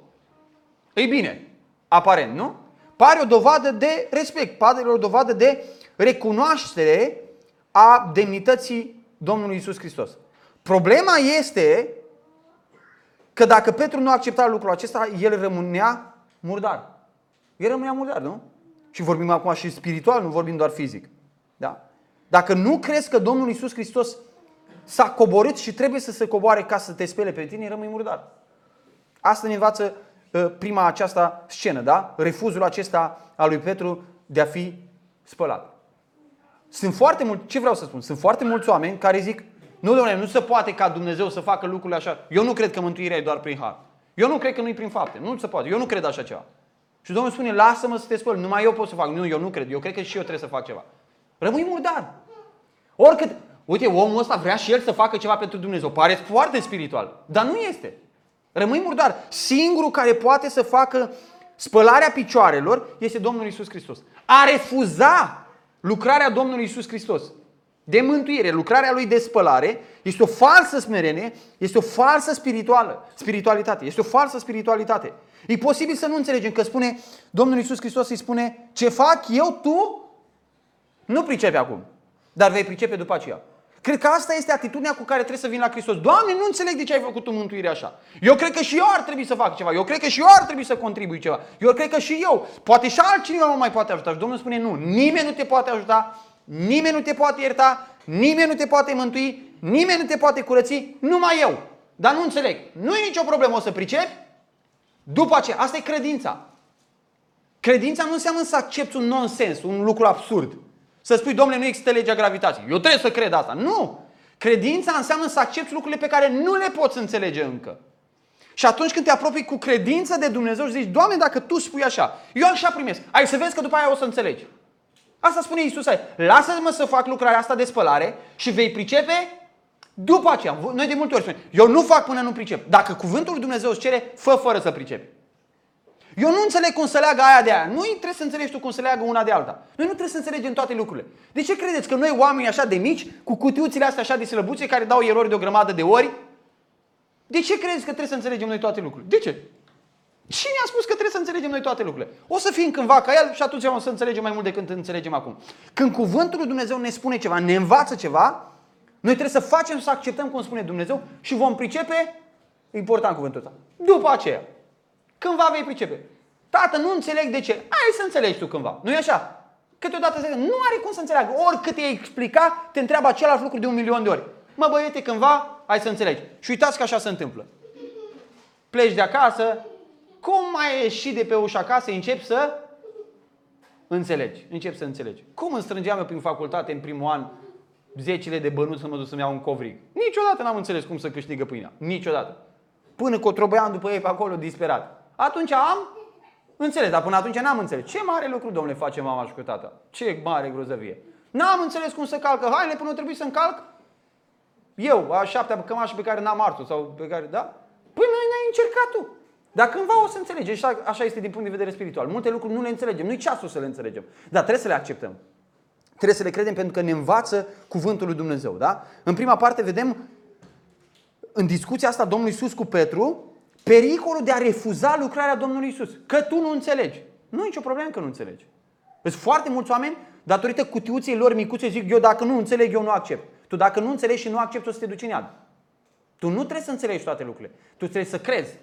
e bine. Aparent, nu? Pare o dovadă de respect, pare o dovadă de recunoaștere a demnității Domnului Isus Hristos. Problema este că dacă Petru nu accepta lucrul acesta, el rămânea murdar. El rămânea murdar, nu? Și vorbim acum și spiritual, nu vorbim doar fizic. Da? Dacă nu crezi că Domnul Isus Hristos s-a coborât și trebuie să se coboare ca să te spele pe tine, rămâi murdar. Asta ne învață uh, prima aceasta scenă, da? Refuzul acesta al lui Petru de a fi spălat. Sunt foarte mulți, ce vreau să spun? Sunt foarte mulți oameni care zic, nu, domnule, nu se poate ca Dumnezeu să facă lucrurile așa. Eu nu cred că mântuirea e doar prin har. Eu nu cred că nu e prin fapte. Nu se poate. Eu nu cred așa ceva. Și Domnul spune, lasă-mă să te spăl. Numai eu pot să fac. Nu, eu nu cred. Eu cred că și eu trebuie să fac ceva. Rămâi murdar. Oricât, uite, omul ăsta vrea și el să facă ceva pentru Dumnezeu. Pare foarte spiritual, dar nu este. Rămâi murdar. Singurul care poate să facă spălarea picioarelor este Domnul Isus Hristos. A refuza lucrarea Domnului Isus Hristos de mântuire, lucrarea lui de spălare, este o falsă smerenie, este o falsă spirituală, spiritualitate, este o falsă spiritualitate. E posibil să nu înțelegem că spune Domnul Isus Hristos îi spune ce fac eu, tu nu pricepe acum dar vei pricepe după aceea. Cred că asta este atitudinea cu care trebuie să vin la Hristos. Doamne, nu înțeleg de ce ai făcut tu mântuire așa. Eu cred că și eu ar trebui să fac ceva. Eu cred că și eu ar trebui să contribui ceva. Eu cred că și eu. Poate și altcineva mă mai poate ajuta. Și Domnul spune nu. Nimeni nu te poate ajuta, nimeni nu te poate ierta, nimeni nu te poate mântui, nimeni nu te poate curăți, numai eu. Dar nu înțeleg. Nu e nicio problemă, o să pricepi. După aceea, asta e credința. Credința nu înseamnă să accepti un nonsens, un lucru absurd. Să spui, domnule, nu există legea gravitației. Eu trebuie să cred asta. Nu! Credința înseamnă să accepti lucrurile pe care nu le poți înțelege încă. Și atunci când te apropii cu credință de Dumnezeu și zici, Doamne, dacă Tu spui așa, eu așa primesc. Ai să vezi că după aia o să înțelegi. Asta spune Iisus aici. Lasă-mă să fac lucrarea asta de spălare și vei pricepe după aceea. Noi de multe ori spunem, eu nu fac până nu pricep. Dacă cuvântul lui Dumnezeu îți cere, fă fără să pricepi. Eu nu înțeleg cum să leagă aia de aia. Nu trebuie să înțelegi tu cum să leagă una de alta. Noi nu trebuie să înțelegem toate lucrurile. De ce credeți că noi oameni așa de mici, cu cutiuțile astea așa de slăbuțe, care dau erori de o grămadă de ori, de ce credeți că trebuie să înțelegem noi toate lucrurile? De ce? Cine a spus că trebuie să înțelegem noi toate lucrurile? O să fim cândva ca el și atunci o să înțelegem mai mult decât înțelegem acum. Când cuvântul lui Dumnezeu ne spune ceva, ne învață ceva, noi trebuie să facem să acceptăm cum spune Dumnezeu și vom pricepe, important cuvântul ăsta, după aceea. Cândva vei pricepe. Tată, nu înțeleg de ce. Hai să înțelegi tu cândva. Nu e așa? Câteodată se nu are cum să înțeleagă. Oricât îi explica, te întreabă același lucru de un milion de ori. Mă băiete, cândva, hai să înțelegi. Și uitați că așa se întâmplă. Pleci de acasă, cum mai ieși de pe ușa casei, începi să înțelegi. Începi să înțelegi. Cum îmi strângeam eu prin facultate în primul an zecile de bănuți să mă duc să-mi iau un covrig? Niciodată n-am înțeles cum să câștigă pâinea. Niciodată. Până că o trobeam după ei pe acolo disperat. Atunci am înțeles, dar până atunci n-am înțeles. Ce mare lucru, domnule, face mama și cu tata? Ce mare grozăvie. N-am înțeles cum să calcă haine până trebuie să încalc eu, a șaptea cămașă pe care n-am ars sau pe care, da? Păi noi n-ai încercat tu. Dar cândva o să înțelegi. Și așa este din punct de vedere spiritual. Multe lucruri nu le înțelegem. Nu-i ceasul să le înțelegem. Dar trebuie să le acceptăm. Trebuie să le credem pentru că ne învață cuvântul lui Dumnezeu. Da? În prima parte vedem în discuția asta Domnul Iisus cu Petru pericolul de a refuza lucrarea Domnului Iisus. Că tu nu înțelegi. Nu e nicio problemă că nu înțelegi. Sunt foarte mulți oameni, datorită cutiuței lor micuțe, zic eu dacă nu înțeleg, eu nu accept. Tu dacă nu înțelegi și nu accepti, o să te duci în iad. Tu nu trebuie să înțelegi toate lucrurile. Tu trebuie să crezi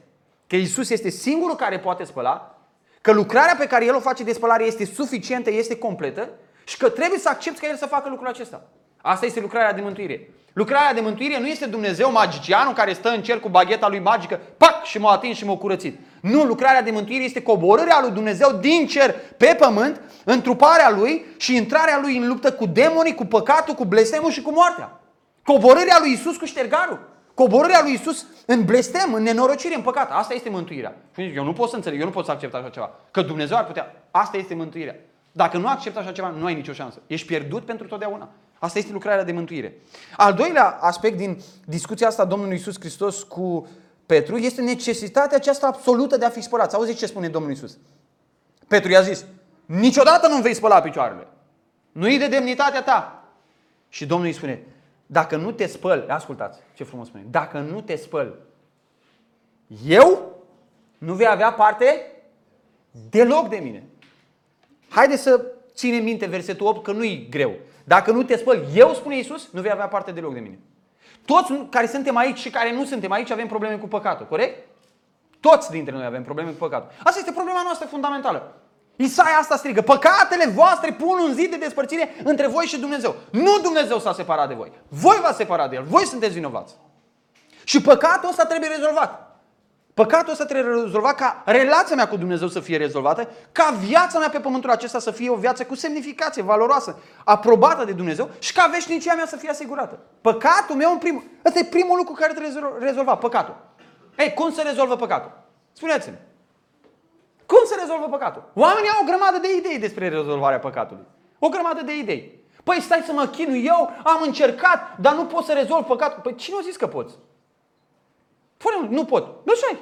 că Isus este singurul care poate spăla, că lucrarea pe care El o face de spălare este suficientă, este completă și că trebuie să accepti ca El să facă lucrul acesta. Asta este lucrarea de mântuire. Lucrarea de mântuire nu este Dumnezeu magicianul care stă în cer cu bagheta lui magică, pac, și m-a atins și m-a curățit. Nu, lucrarea de mântuire este coborârea lui Dumnezeu din cer pe pământ, întruparea lui și intrarea lui în luptă cu demonii, cu păcatul, cu blestemul și cu moartea. Coborârea lui Isus cu ștergarul. Coborârea lui Isus în blestem, în nenorocire, în păcat. Asta este mântuirea. Și eu nu pot să înțeleg, eu nu pot să accept așa ceva. Că Dumnezeu ar putea. Asta este mântuirea. Dacă nu accepti așa ceva, nu ai nicio șansă. Ești pierdut pentru totdeauna. Asta este lucrarea de mântuire. Al doilea aspect din discuția asta Domnului Isus Hristos cu Petru este necesitatea aceasta absolută de a fi spălat. Auziți ce spune Domnul Isus? Petru i-a zis, niciodată nu vei spăla picioarele. Nu-i de demnitatea ta. Și Domnul îi spune, dacă nu te spăl, ascultați ce frumos spune, dacă nu te spăl, eu nu vei avea parte deloc de mine. Haideți să ținem minte versetul 8 că nu-i greu. Dacă nu te spăl, eu, spune Iisus, nu vei avea parte deloc de mine. Toți care suntem aici și care nu suntem aici avem probleme cu păcatul, corect? Toți dintre noi avem probleme cu păcatul. Asta este problema noastră fundamentală. Isaia asta strigă, păcatele voastre pun un zid de despărțire între voi și Dumnezeu. Nu Dumnezeu s-a separat de voi. Voi v-ați separat de El. Voi sunteți vinovați. Și păcatul ăsta trebuie rezolvat. Păcatul ăsta trebuie rezolvat ca relația mea cu Dumnezeu să fie rezolvată, ca viața mea pe pământul acesta să fie o viață cu semnificație, valoroasă, aprobată de Dumnezeu și ca veșnicia mea să fie asigurată. Păcatul meu în primul... Ăsta e primul lucru care trebuie rezolvat, păcatul. Ei, cum se rezolvă păcatul? Spuneți-mi. Cum se rezolvă păcatul? Oamenii au o grămadă de idei despre rezolvarea păcatului. O grămadă de idei. Păi stai să mă chinui, eu am încercat, dar nu pot să rezolv păcatul. Păi cine a zis că poți? Pune nu pot. Nu știu.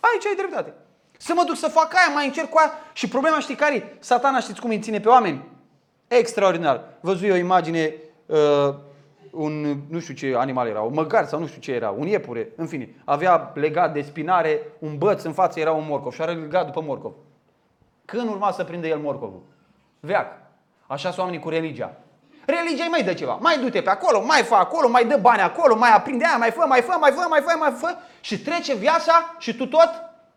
Aici ai dreptate. Să mă duc să fac aia, mai încerc cu aia. Și problema știi care Satana știți cum îi ține pe oameni? Extraordinar. Văzui o imagine, uh, un, nu știu ce animal era, un măgar sau nu știu ce era, un iepure, în fine. Avea legat de spinare un băț, în față era un morcov și a legat după morcov. Când urma să prinde el morcovul? Veac. Așa sunt oamenii cu religia. Religia mai dă ceva. Mai du-te pe acolo, mai fă acolo, mai dă bani acolo, mai aprinde aia, mai fă, mai fă, mai fă, mai fă, mai fă și trece viața și tu tot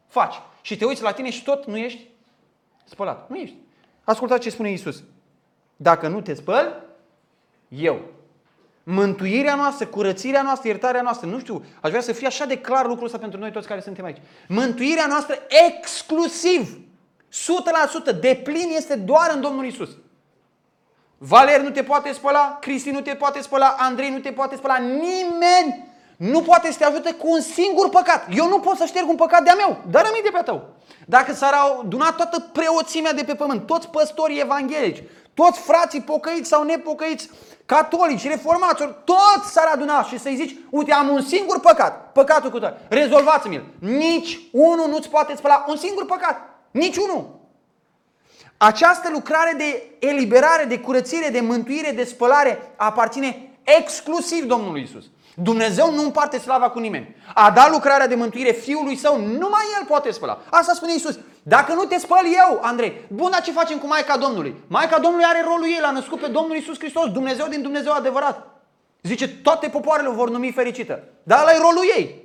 faci. Și te uiți la tine și tot nu ești spălat. Nu ești. Ascultați ce spune Isus. Dacă nu te spăl, eu. Mântuirea noastră, curățirea noastră, iertarea noastră, nu știu, aș vrea să fie așa de clar lucrul ăsta pentru noi toți care suntem aici. Mântuirea noastră exclusiv, 100% de plin este doar în Domnul Isus. Valer nu te poate spăla, Cristi nu te poate spăla, Andrei nu te poate spăla, nimeni nu poate să te ajute cu un singur păcat. Eu nu pot să șterg un păcat de-a meu, dar aminte pe tău. Dacă s-ar aduna toată preoțimea de pe pământ, toți păstorii evanghelici, toți frații pocăiți sau nepocăiți, catolici, reformați, toți s-ar aduna și să-i zici, uite, am un singur păcat, păcatul cu tău, rezolvați-mi-l. Nici unul nu-ți poate spăla un singur păcat, nici unul. Această lucrare de eliberare, de curățire, de mântuire, de spălare aparține exclusiv Domnului Isus. Dumnezeu nu împarte slava cu nimeni. A dat lucrarea de mântuire Fiului Său, numai El poate spăla. Asta spune Iisus. Dacă nu te spăl eu, Andrei, bun, dar ce facem cu Maica Domnului? Maica Domnului are rolul ei, l-a născut pe Domnul Iisus Hristos, Dumnezeu din Dumnezeu adevărat. Zice, toate popoarele o vor numi fericită. Dar ăla e rolul ei.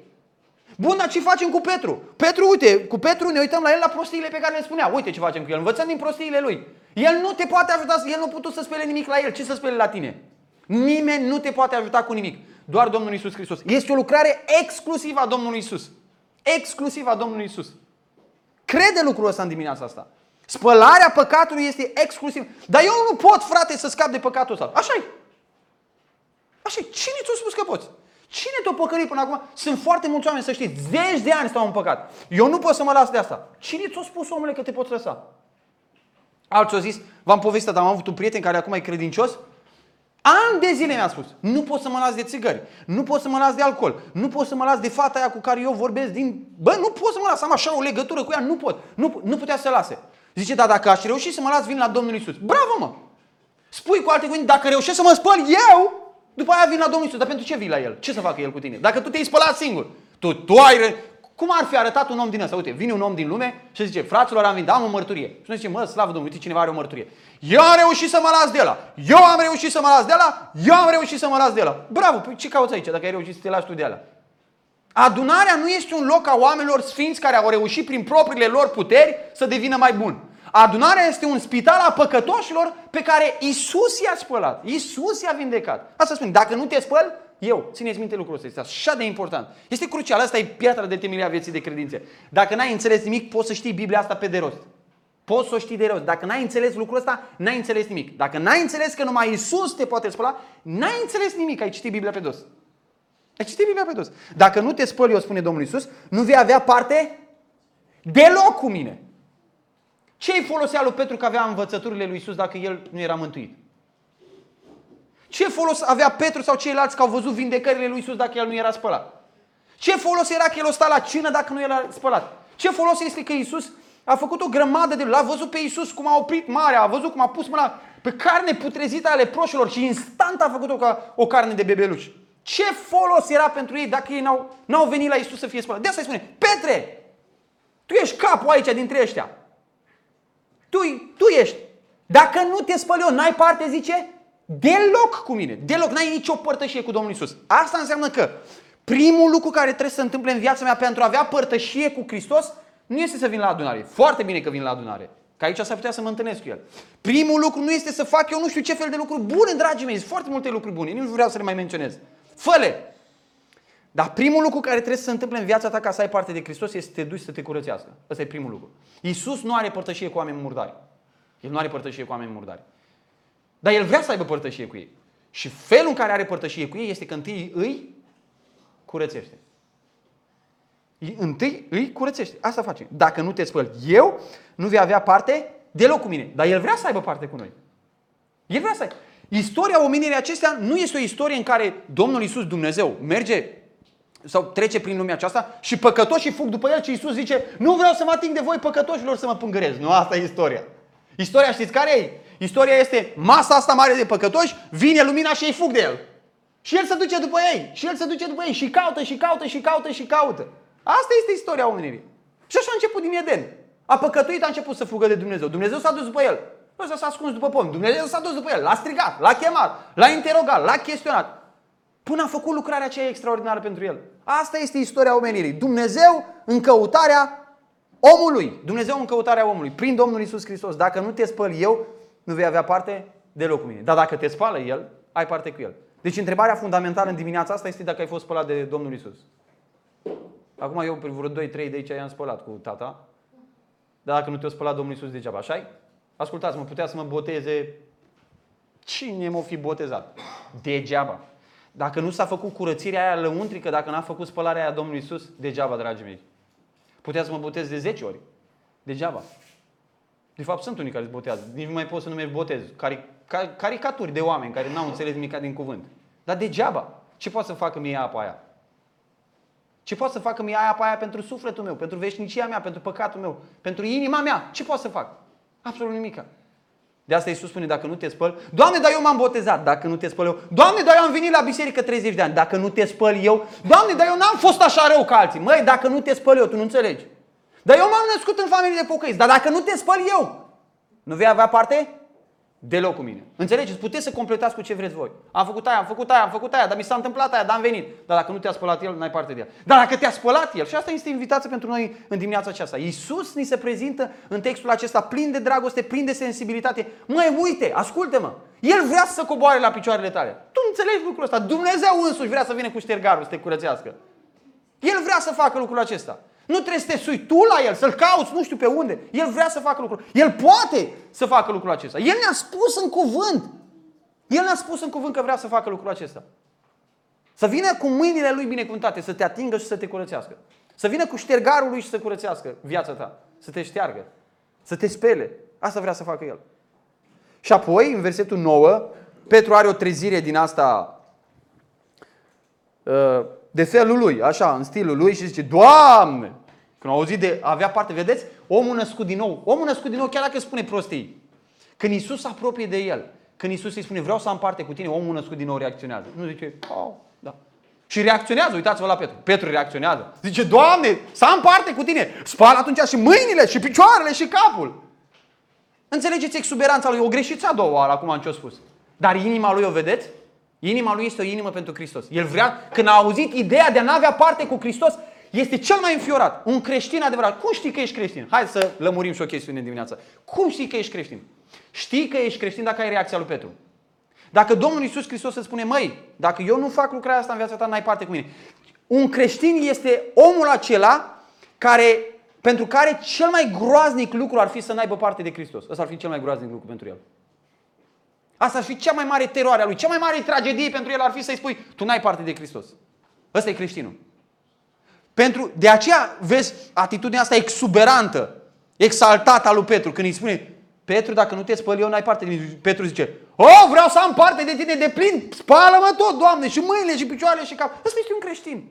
Bun, dar ce facem cu Petru? Petru, uite, cu Petru ne uităm la el la prostiile pe care le spunea. Uite ce facem cu el, învățăm din prostiile lui. El nu te poate ajuta, el nu a putut să spele nimic la el. Ce să spele la tine? Nimeni nu te poate ajuta cu nimic. Doar Domnul Isus Hristos. Este o lucrare exclusivă a Domnului Isus. Exclusiv a Domnului Isus. Crede lucrul ăsta în dimineața asta. Spălarea păcatului este exclusiv. Dar eu nu pot, frate, să scap de păcatul ăsta. așa -i. așa -i. Cine ți-a spus că poți? Cine te-a păcălit până acum? Sunt foarte mulți oameni, să știți, zeci de ani stau în păcat. Eu nu pot să mă las de asta. Cine ți-a spus, omule, că te poți lăsa? Alții au zis, v-am povestit, dar am avut un prieten care acum e credincios. Ani de zile mi-a spus, nu pot să mă las de țigări, nu pot să mă las de alcool, nu pot să mă las de fata aia cu care eu vorbesc din... Bă, nu pot să mă las, am așa o legătură cu ea, nu pot. Nu, nu putea să lase. Zice, da, dacă aș reuși să mă las, vin la Domnul Isus. Bravo, mă! Spui cu alte cuvinte, dacă reușesc să mă spăl eu, după aia vin la Domnul Isus. Dar pentru ce vii la El? Ce să facă El cu tine? Dacă tu te-ai spălat singur, tu, tu ai... Cum ar fi arătat un om din ăsta? Uite, vine un om din lume și zice, fraților, am venit, am o mărturie. Și noi zice, mă, slavă Domnului, uite, cineva are o mărturie. Eu am reușit să mă las de la. Eu am reușit să mă las de la. Eu am reușit să mă las de la. Bravo, păi ce cauți aici dacă ai reușit să te lași tu de la? Adunarea nu este un loc a oamenilor sfinți care au reușit prin propriile lor puteri să devină mai buni. Adunarea este un spital a păcătoșilor pe care Isus i-a spălat. Isus i-a vindecat. Asta spune, dacă nu te spăl, eu, țineți minte lucrul ăsta, este așa de important. Este crucial, asta e piatra de temelie a vieții de credințe. Dacă n-ai înțeles nimic, poți să știi Biblia asta pe de rost. Poți să o știi de rost. Dacă n-ai înțeles lucrul ăsta, n-ai înțeles nimic. Dacă n-ai înțeles că numai Isus te poate spăla, n-ai înțeles nimic, ai citit Biblia pe dos. Ai citit Biblia pe dos. Dacă nu te spăl eu, spune Domnul Isus, nu vei avea parte deloc cu mine. Ce îi folosea lui Petru că avea învățăturile lui Isus dacă el nu era mântuit? Ce folos avea Petru sau ceilalți că au văzut vindecările lui Isus dacă el nu era spălat? Ce folos era că el o sta la cină dacă nu era spălat? Ce folos este că Isus a făcut o grămadă de... L-a văzut pe Isus cum a oprit marea, a văzut cum a pus mâna pe carne putrezită ale proșilor și instant a făcut-o ca o carne de bebeluș. Ce folos era pentru ei dacă ei n-au, n-au venit la Isus să fie spălat? De asta îi spune, Petre, tu ești capul aici dintre ăștia. Tu, tu ești. Dacă nu te spăl eu, n-ai parte, zice, deloc cu mine. Deloc, n-ai nicio părtășie cu Domnul Isus. Asta înseamnă că primul lucru care trebuie să se întâmple în viața mea pentru a avea părtășie cu Hristos nu este să vin la adunare. Foarte bine că vin la adunare. Că aici s-ar putea să mă întâlnesc cu el. Primul lucru nu este să fac eu nu știu ce fel de lucruri bune, dragii mei. Sunt foarte multe lucruri bune. Nu vreau să le mai menționez. Fă-le! Dar primul lucru care trebuie să se întâmple în viața ta ca să ai parte de Hristos este să te duci să te curățească. Ăsta e primul lucru. Iisus nu are părtășie cu oameni murdari. El nu are părtășie cu oameni murdari. Dar el vrea să aibă părtășie cu ei. Și felul în care are părtășie cu ei este că întâi îi curățește. Întâi îi curățește. Asta face. Dacă nu te spăl eu, nu vei avea parte deloc cu mine. Dar el vrea să aibă parte cu noi. El vrea să aibă. Istoria omenirii acestea nu este o istorie în care Domnul Iisus Dumnezeu merge sau trece prin lumea aceasta și păcătoșii fug după el și Iisus zice nu vreau să mă ating de voi păcătoșilor să mă pângărez. Nu, asta e istoria. Istoria știți care e? Istoria este masa asta mare de păcătoși, vine lumina și ei fug de el. Și el se duce după ei, și el se duce după ei și caută, și caută, și caută, și caută. Asta este istoria omenirii. Și așa a început din Eden. A păcătuit, a început să fugă de Dumnezeu. Dumnezeu s-a dus după el. Ăsta s-a ascuns după pom. Dumnezeu s-a dus după el, l-a strigat, l-a chemat, l-a interogat, l-a chestionat. Până a făcut lucrarea aceea extraordinară pentru el. Asta este istoria omenirii. Dumnezeu în căutarea omului. Dumnezeu în căutarea omului. Prin Domnul Isus Hristos. Dacă nu te spăl eu, nu vei avea parte deloc cu mine. Dar dacă te spală El, ai parte cu El. Deci întrebarea fundamentală în dimineața asta este dacă ai fost spălat de Domnul Isus. Acum eu pe vreo 2-3 de aici i-am spălat cu tata. Dar dacă nu te-a spălat Domnul Isus degeaba, așa Ascultați-mă, putea să mă boteze cine m-o fi botezat. Degeaba. Dacă nu s-a făcut curățirea aia lăuntrică, dacă n-a făcut spălarea aia Domnului Isus, degeaba, dragii mei. Putea să mă botez de 10 ori. Degeaba. De fapt, sunt unii care se botează. Nici nu mai pot să nu mergi botez. Cari, caricaturi de oameni care n-au înțeles nimic din cuvânt. Dar degeaba. Ce poate să facă mie apa aia? Ce poate să facă mie apa aia pentru sufletul meu, pentru veșnicia mea, pentru păcatul meu, pentru inima mea? Ce poate să fac? Absolut nimic. De asta Iisus spune, dacă nu te spăl, Doamne, dar eu m-am botezat, dacă nu te spăl eu. Doamne, dar eu am venit la biserică 30 de ani, dacă nu te spăl eu. Doamne, dar eu n-am fost așa rău ca alții. Măi, dacă nu te spăl eu, tu nu înțelegi. Dar eu m-am născut în familie de pocăiți, dar dacă nu te spăl eu, nu vei avea parte? Deloc cu mine. Înțelegeți? Puteți să completați cu ce vreți voi. Am făcut aia, am făcut aia, am făcut aia, dar mi s-a întâmplat aia, dar am venit. Dar dacă nu te-a spălat el, n-ai parte de el. Dar dacă te-a spălat el, și asta este invitația pentru noi în dimineața aceasta. Iisus ni se prezintă în textul acesta plin de dragoste, plin de sensibilitate. Măi, uite, ascultă-mă. El vrea să coboare la picioarele tale. Tu nu înțelegi lucrul ăsta. Dumnezeu însuși vrea să vină cu ștergarul să te curățească. El vrea să facă lucrul acesta. Nu trebuie să te sui tu la el, să-l cauți nu știu pe unde. El vrea să facă lucrul. El poate să facă lucrul acesta. El ne-a spus în cuvânt. El ne-a spus în cuvânt că vrea să facă lucrul acesta. Să vină cu mâinile lui binecuvântate, să te atingă și să te curățească. Să vină cu ștergarul lui și să curățească viața ta. Să te șteargă. Să te spele. Asta vrea să facă el. Și apoi, în versetul 9, Petru are o trezire din asta uh, de felul lui, așa, în stilul lui și zice, Doamne! Când a auzit de avea parte, vedeți? Omul născut din nou. Omul născut din nou, chiar dacă spune prostii. Când Isus se apropie de el, când Isus îi spune, vreau să am parte cu tine, omul născut din nou reacționează. Nu zice, au, da. Și reacționează, uitați-vă la Petru. Petru reacționează. Zice, Doamne, să am parte cu tine. Spală atunci și mâinile, și picioarele, și capul. Înțelegeți exuberanța lui? O greșit a doua oară acum în ce a spus. Dar inima lui o vedeți? Inima lui este o inimă pentru Hristos. El vrea, când a auzit ideea de a n-avea parte cu Hristos, este cel mai înfiorat. Un creștin adevărat. Cum știi că ești creștin? Hai să lămurim și o chestiune dimineața. Cum știi că ești creștin? Știi că ești creștin dacă ai reacția lui Petru. Dacă Domnul Iisus Hristos îți spune, măi, dacă eu nu fac lucrarea asta în viața ta, n-ai parte cu mine. Un creștin este omul acela care, pentru care cel mai groaznic lucru ar fi să n-aibă parte de Hristos. Ăsta ar fi cel mai groaznic lucru pentru el. Asta ar fi cea mai mare teroare a lui, cea mai mare tragedie pentru el ar fi să-i spui, tu n-ai parte de Hristos. Ăsta e creștinul. Pentru, de aceea vezi atitudinea asta exuberantă, exaltată a lui Petru, când îi spune, Petru, dacă nu te spăl eu, n-ai parte de mine. Petru zice, oh, vreau să am parte de tine de plin, spală-mă tot, Doamne, și mâinile, și picioarele, și cap. Ăsta este un creștin.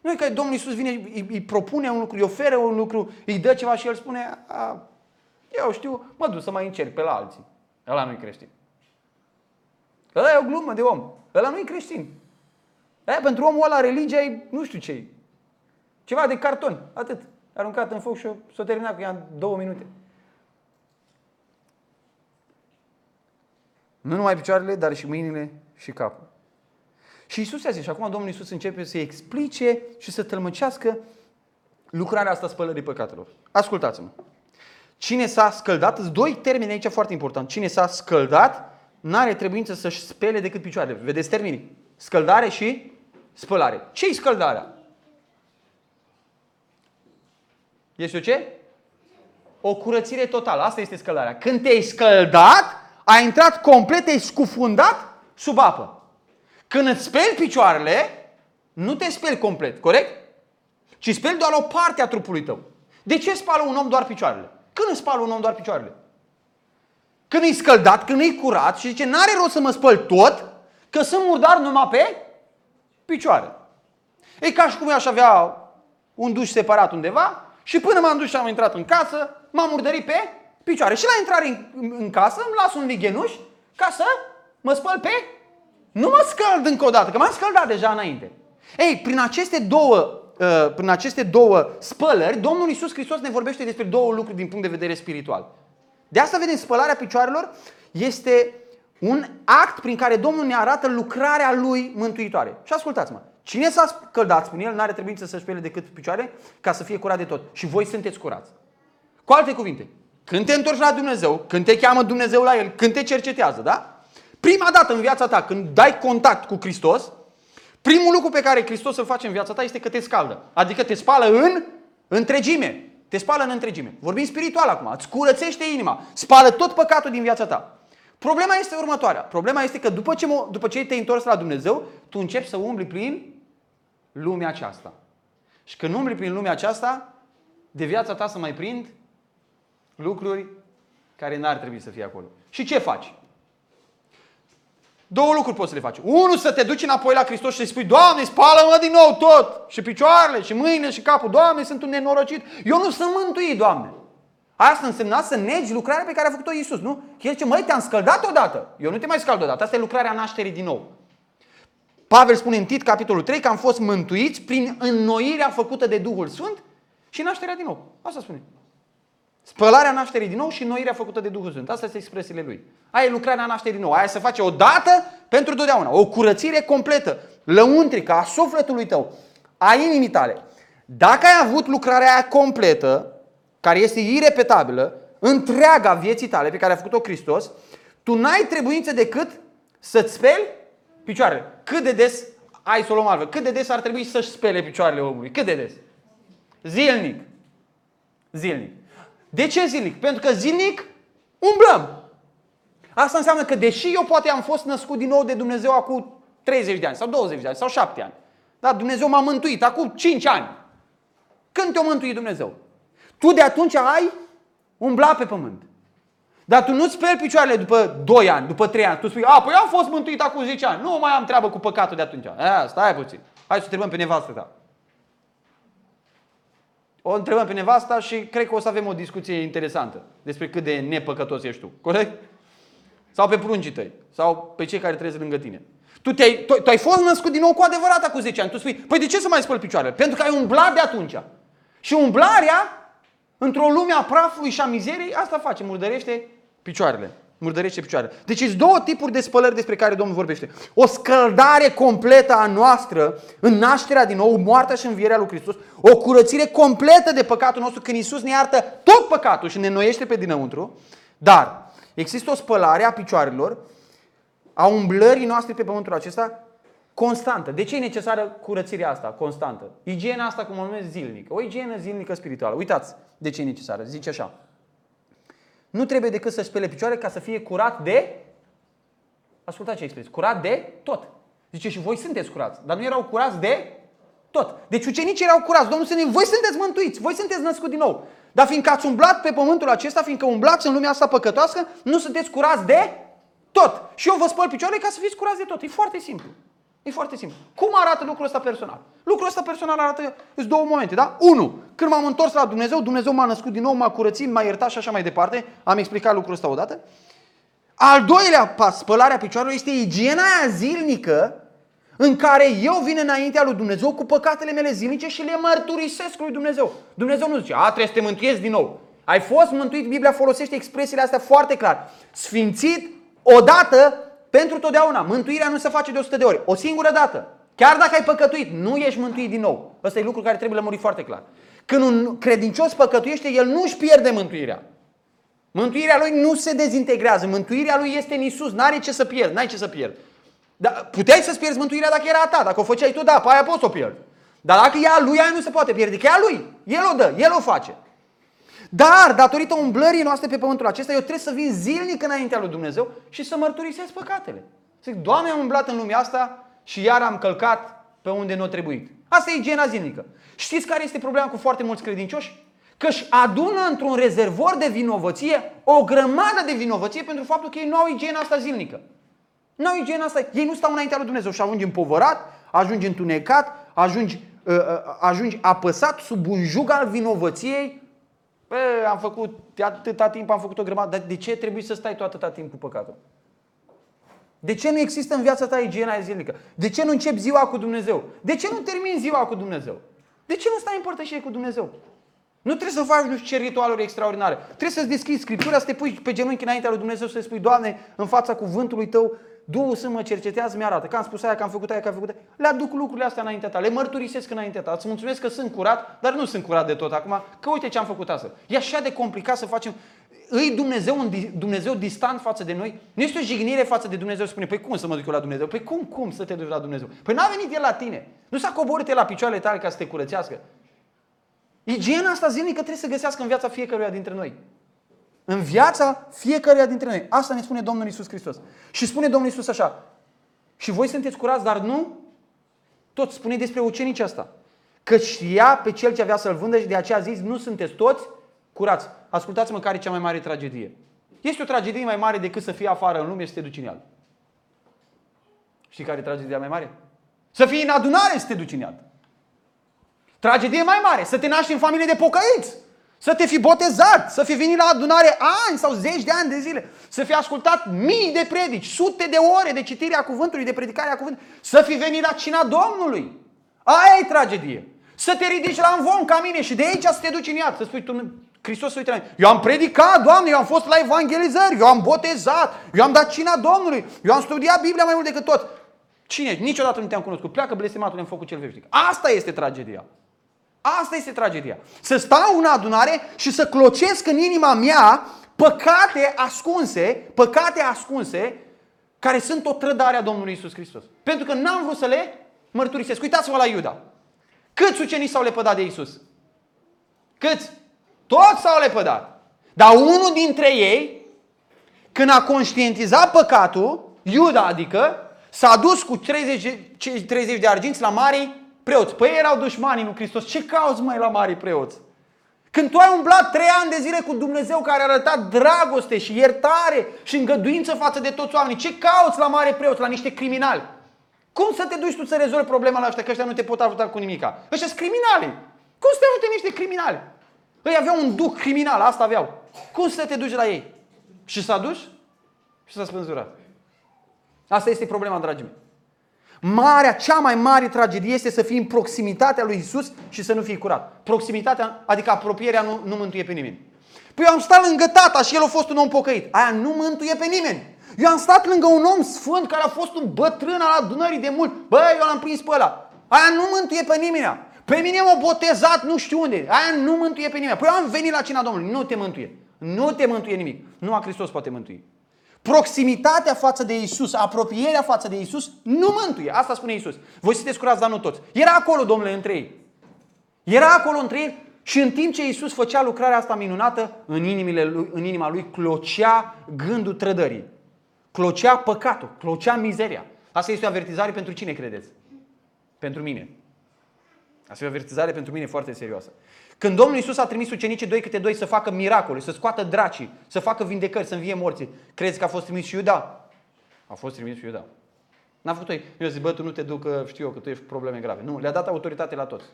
Nu e că Domnul Iisus vine, îi, îi propune un lucru, îi oferă un lucru, îi dă ceva și el spune, a, eu știu, mă duc să mai încerc pe la alții. Ăla nu-i creștin. Ăla e o glumă de om. Ăla nu e creștin. Aia, pentru omul ăla religia e nu știu ce Ceva de carton, atât. Aruncat în foc și s-a terminat cu ea în două minute. Nu numai picioarele, dar și mâinile și capul. Și Isus zice, și acum Domnul Isus începe să explice și să tălmăcească lucrarea asta spălării păcatelor. Ascultați-mă. Cine s-a scăldat, doi termeni aici foarte important. Cine s-a scăldat n-are trebuință să-și spele decât picioarele. Vedeți termenii? Scăldare și spălare. Ce-i scăldarea? Este o ce? O curățire totală. Asta este scăldarea. Când te-ai scăldat, ai intrat complet, te-ai scufundat sub apă. Când îți speli picioarele, nu te speli complet, corect? Ci speli doar o parte a trupului tău. De ce spală un om doar picioarele? Când îți spală un om doar picioarele? Când e scăldat, când e curat și zice, n-are rost să mă spăl tot, că sunt murdar numai pe picioare. E ca și cum eu aș avea un duș separat undeva și până m-am dus și am intrat în casă, m-am murdărit pe picioare. Și la intrare în, în casă îmi las un lighenuș ca să mă spăl pe... Nu mă scăld încă o dată, că m-am scăldat deja înainte. Ei, prin aceste două uh, prin aceste două spălări, Domnul Iisus Hristos ne vorbește despre două lucruri din punct de vedere spiritual. De asta vedem, spălarea picioarelor este un act prin care Domnul ne arată lucrarea Lui mântuitoare. Și ascultați-mă, cine s-a scăldat, spune El, n-are trebuință să-și spele decât picioare ca să fie curat de tot. Și voi sunteți curați. Cu alte cuvinte, când te întorci la Dumnezeu, când te cheamă Dumnezeu la El, când te cercetează, da? Prima dată în viața ta, când dai contact cu Hristos, primul lucru pe care Hristos îl face în viața ta este că te scaldă. Adică te spală în întregime. Te spală în întregime. Vorbim spiritual acum. Îți curățește inima. Spală tot păcatul din viața ta. Problema este următoarea. Problema este că după ce, după ce te-ai întors la Dumnezeu, tu începi să umbli prin lumea aceasta. Și când umbli prin lumea aceasta, de viața ta să mai prind lucruri care n-ar trebui să fie acolo. Și ce faci? Două lucruri poți să le faci. Unul, să te duci înapoi la Hristos și să-i spui, Doamne, spală-mă din nou tot. Și picioarele, și mâinile, și capul. Doamne, sunt un nenorocit. Eu nu sunt mântuit, Doamne. Asta însemna să negi lucrarea pe care a făcut-o Iisus, nu? El zice, măi, te-am scăldat odată. Eu nu te mai scald odată. Asta e lucrarea nașterii din nou. Pavel spune în Tit, capitolul 3, că am fost mântuiți prin înnoirea făcută de Duhul Sfânt și nașterea din nou. Asta spune. Spălarea nașterii din nou și înnoirea făcută de Duhul Sfânt. Asta sunt expresiile lui. Aia e lucrarea nașterii din nou. Aia se face odată pentru totdeauna. O curățire completă, lăuntrică a sufletului tău, a inimii tale. Dacă ai avut lucrarea aia completă, care este irepetabilă, întreaga vieții tale pe care a făcut-o Hristos, tu n-ai trebuință decât să-ți speli picioarele. Cât de des, ai să o luăm altfel, cât de des ar trebui să-și spele picioarele omului? Cât de des? Zilnic. Zilnic. De ce zilnic? Pentru că zilnic umblăm. Asta înseamnă că deși eu poate am fost născut din nou de Dumnezeu acum 30 de ani sau 20 de ani sau 7 ani. Da, Dumnezeu m-a mântuit acum 5 ani. Când te-a mântuit Dumnezeu? Tu de atunci ai umblat pe pământ. Dar tu nu-ți speli picioarele după 2 ani, după 3 ani. Tu spui, a, păi am fost mântuit acum 10 ani. Nu mai am treabă cu păcatul de atunci. A, stai puțin. Hai să întrebăm pe nevastă ta. O întrebăm pe nevasta și cred că o să avem o discuție interesantă despre cât de nepăcătos ești tu. Corect? Sau pe pruncii tăi. Sau pe cei care trăiesc lângă tine. Tu, te-ai, tu, tu ai fost născut din nou cu adevărat cu 10 ani. Tu spui, păi de ce să mai spăl picioarele? Pentru că ai umblat de atunci. Și umblarea, într-o lume a prafului și a mizeriei, asta face, murdărește picioarele. Murdărește picioarele. Deci sunt două tipuri de spălări despre care Domnul vorbește. O scăldare completă a noastră în nașterea din nou, moartea și învierea lui Hristos, o curățire completă de păcatul nostru când Isus ne iartă tot păcatul și ne noiește pe dinăuntru. Dar există o spălare a picioarelor, a umblării noastre pe pământul acesta constantă. De ce e necesară curățirea asta constantă? Igiena asta, cum o numesc, zilnică. O igienă zilnică spirituală. Uitați de ce e necesară. Zice așa. Nu trebuie decât să spele picioare ca să fie curat de... Ascultați ce expresie. Curat de tot. Zice și voi sunteți curați. Dar nu erau curați de tot. Deci ucenicii erau curați. Domnul spune, voi sunteți mântuiți. Voi sunteți născuți din nou. Dar fiindcă ați umblat pe pământul acesta, fiindcă umblați în lumea asta păcătoasă, nu sunteți curați de tot. Și eu vă spăl picioarele ca să fiți curați de tot. E foarte simplu. E foarte simplu. Cum arată lucrul ăsta personal? Lucrul ăsta personal arată, sunt două momente, da? Unu, când m-am întors la Dumnezeu, Dumnezeu m-a născut din nou, m-a curățit, m-a iertat și așa mai departe. Am explicat lucrul ăsta odată. Al doilea pas, spălarea picioarelor, este igiena aia zilnică în care eu vin înaintea lui Dumnezeu cu păcatele mele zilnice și le mărturisesc lui Dumnezeu. Dumnezeu nu zice, a, trebuie să te mântuiesc din nou. Ai fost mântuit, Biblia folosește expresiile astea foarte clar. Sfințit odată pentru totdeauna. Mântuirea nu se face de 100 de ori. O singură dată. Chiar dacă ai păcătuit, nu ești mântuit din nou. Ăsta e lucru care trebuie lămurit foarte clar. Când un credincios păcătuiește, el nu își pierde mântuirea. Mântuirea lui nu se dezintegrează. Mântuirea lui este în Isus. N-are ce să pierd. N-ai ce să pierd. Dar puteai să-ți pierzi mântuirea dacă era a ta. Dacă o făceai tu, da, pe aia poți să o pierzi. Dar dacă e a lui, aia nu se poate pierde. Că e a lui. El o dă. El o face. Dar, datorită umblării noastre pe pământul acesta, eu trebuie să vin zilnic înaintea lui Dumnezeu și să mărturisesc păcatele. Să zic, Doamne, am umblat în lumea asta și iar am călcat pe unde nu a trebuit. Asta e igiena zilnică. Știți care este problema cu foarte mulți credincioși? Că își adună într-un rezervor de vinovăție o grămadă de vinovăție pentru faptul că ei nu au igiena asta zilnică. Nu au igiena asta. Ei nu stau înaintea lui Dumnezeu și ajungi împovărat, ajungi întunecat, ajungi, uh, uh, ajungi apăsat sub un jug al vinovăției Bă, am făcut, de atâta timp am făcut o grămadă, dar de ce trebuie să stai tu atâta timp cu păcatul? De ce nu există în viața ta igiena zilnică? De ce nu începi ziua cu Dumnezeu? De ce nu termini ziua cu Dumnezeu? De ce nu stai în părtășie cu Dumnezeu? Nu trebuie să faci nu știu ce ritualuri extraordinare. Trebuie să-ți deschizi Scriptura, să te pui pe genunchi înaintea lui Dumnezeu, să-i spui, Doamne, în fața cuvântului Tău, Duhul să mă cercetează, mi-arată că am spus aia, că am făcut aia, că am făcut aia. Le aduc lucrurile astea înaintea ta, le mărturisesc înaintea ta. Îți mulțumesc că sunt curat, dar nu sunt curat de tot acum, că uite ce am făcut asta. E așa de complicat să facem îi Dumnezeu un Dumnezeu distant față de noi? Nu este o jignire față de Dumnezeu, spune, păi cum să mă duc eu la Dumnezeu? Păi cum, cum să te duci la Dumnezeu? Păi n-a venit El la tine. Nu s-a coborât El la picioarele tale ca să te curățească. Igiena asta zilnică trebuie să găsească în viața fiecăruia dintre noi. În viața fiecăruia dintre noi. Asta ne spune Domnul Isus Hristos. Și spune Domnul Isus așa. Și voi sunteți curați, dar nu? Tot spune despre ucenici asta. Că știa pe cel ce avea să-l vândă și de aceea a zis, nu sunteți toți curați. Ascultați-mă care e cea mai mare tragedie. Este o tragedie mai mare decât să fii afară în lume și să te duci în iad. Știi care e tragedia mai mare? Să fii în adunare și să te duci în iad. Tragedie mai mare, să te naști în familie de pocăiți Să te fi botezat, să fi venit la adunare ani sau zeci de ani de zile, să fi ascultat mii de predici, sute de ore de citire a cuvântului, de predicare a cuvântului, să fi venit la cina Domnului. Aia e tragedie. Să te ridici la învon ca mine și de aici să te duci în iad, să spui tu, Hristos să uite la mine. Eu am predicat, Doamne, eu am fost la evangelizări, eu am botezat, eu am dat cina Domnului, eu am studiat Biblia mai mult decât tot. Cine? Niciodată nu te-am cunoscut. Pleacă blestematul în focul cel veșnic. Asta este tragedia. Asta este tragedia. Să stau în adunare și să clocesc în inima mea păcate ascunse, păcate ascunse, care sunt o trădare a Domnului Isus Hristos. Pentru că n-am vrut să le mărturisesc. Uitați-vă la Iuda. Câți ucenici s-au lepădat de Isus? Câți? Toți s-au lepădat. Dar unul dintre ei, când a conștientizat păcatul, Iuda adică, s-a dus cu 30, 30 de arginți la mari preoți. Păi erau dușmanii lui Hristos. Ce cauți mai la mari preoți? Când tu ai umblat trei ani de zile cu Dumnezeu care a arătat dragoste și iertare și îngăduință față de toți oamenii, ce cauți la mare preoți, la niște criminali? Cum să te duci tu să rezolvi problema la ăștia, că ăștia nu te pot ajuta cu nimica? Ăștia sunt criminali. Cum să te ajute niște criminali? Ei aveau un duc criminal, asta aveau. Cum să te duci la ei? Și s-a dus și s-a spânzurat. Asta este problema, dragii mei. Marea, cea mai mare tragedie este să fii în proximitatea lui Isus și să nu fii curat. Proximitatea, adică apropierea nu, nu mântuie pe nimeni. Păi eu am stat lângă tata și el a fost un om pocăit. Aia nu mântuie pe nimeni. Eu am stat lângă un om sfânt care a fost un bătrân al adunării de mult. Băi, eu l-am prins pe ăla. Aia nu mântuie pe nimeni. Pe mine m-a botezat nu știu unde. Aia nu mântuie pe nimeni. Păi eu am venit la cina Domnului. Nu te mântuie. Nu te mântuie nimic. Nu a Hristos poate mântui. Proximitatea față de Isus, apropierea față de Isus, nu mântuie. Asta spune Isus. Voi sunteți curați, dar nu toți. Era acolo, domnule, între ei. Era acolo între ei și în timp ce Isus făcea lucrarea asta minunată, în, inimile lui, în inima lui clocea gândul trădării. Clocea păcatul, clocea mizeria. Asta este o avertizare pentru cine credeți? Pentru mine. Asta e o avertizare pentru mine foarte serioasă. Când Domnul Isus a trimis ucenicii doi câte doi să facă miracole, să scoată dracii, să facă vindecări, să învie morții, crezi că a fost trimis și Iuda? A fost trimis și Iuda. N-a făcut ei. Eu zic, bă, tu nu te duc, știu eu, că tu ești probleme grave. Nu, le-a dat autoritate la toți.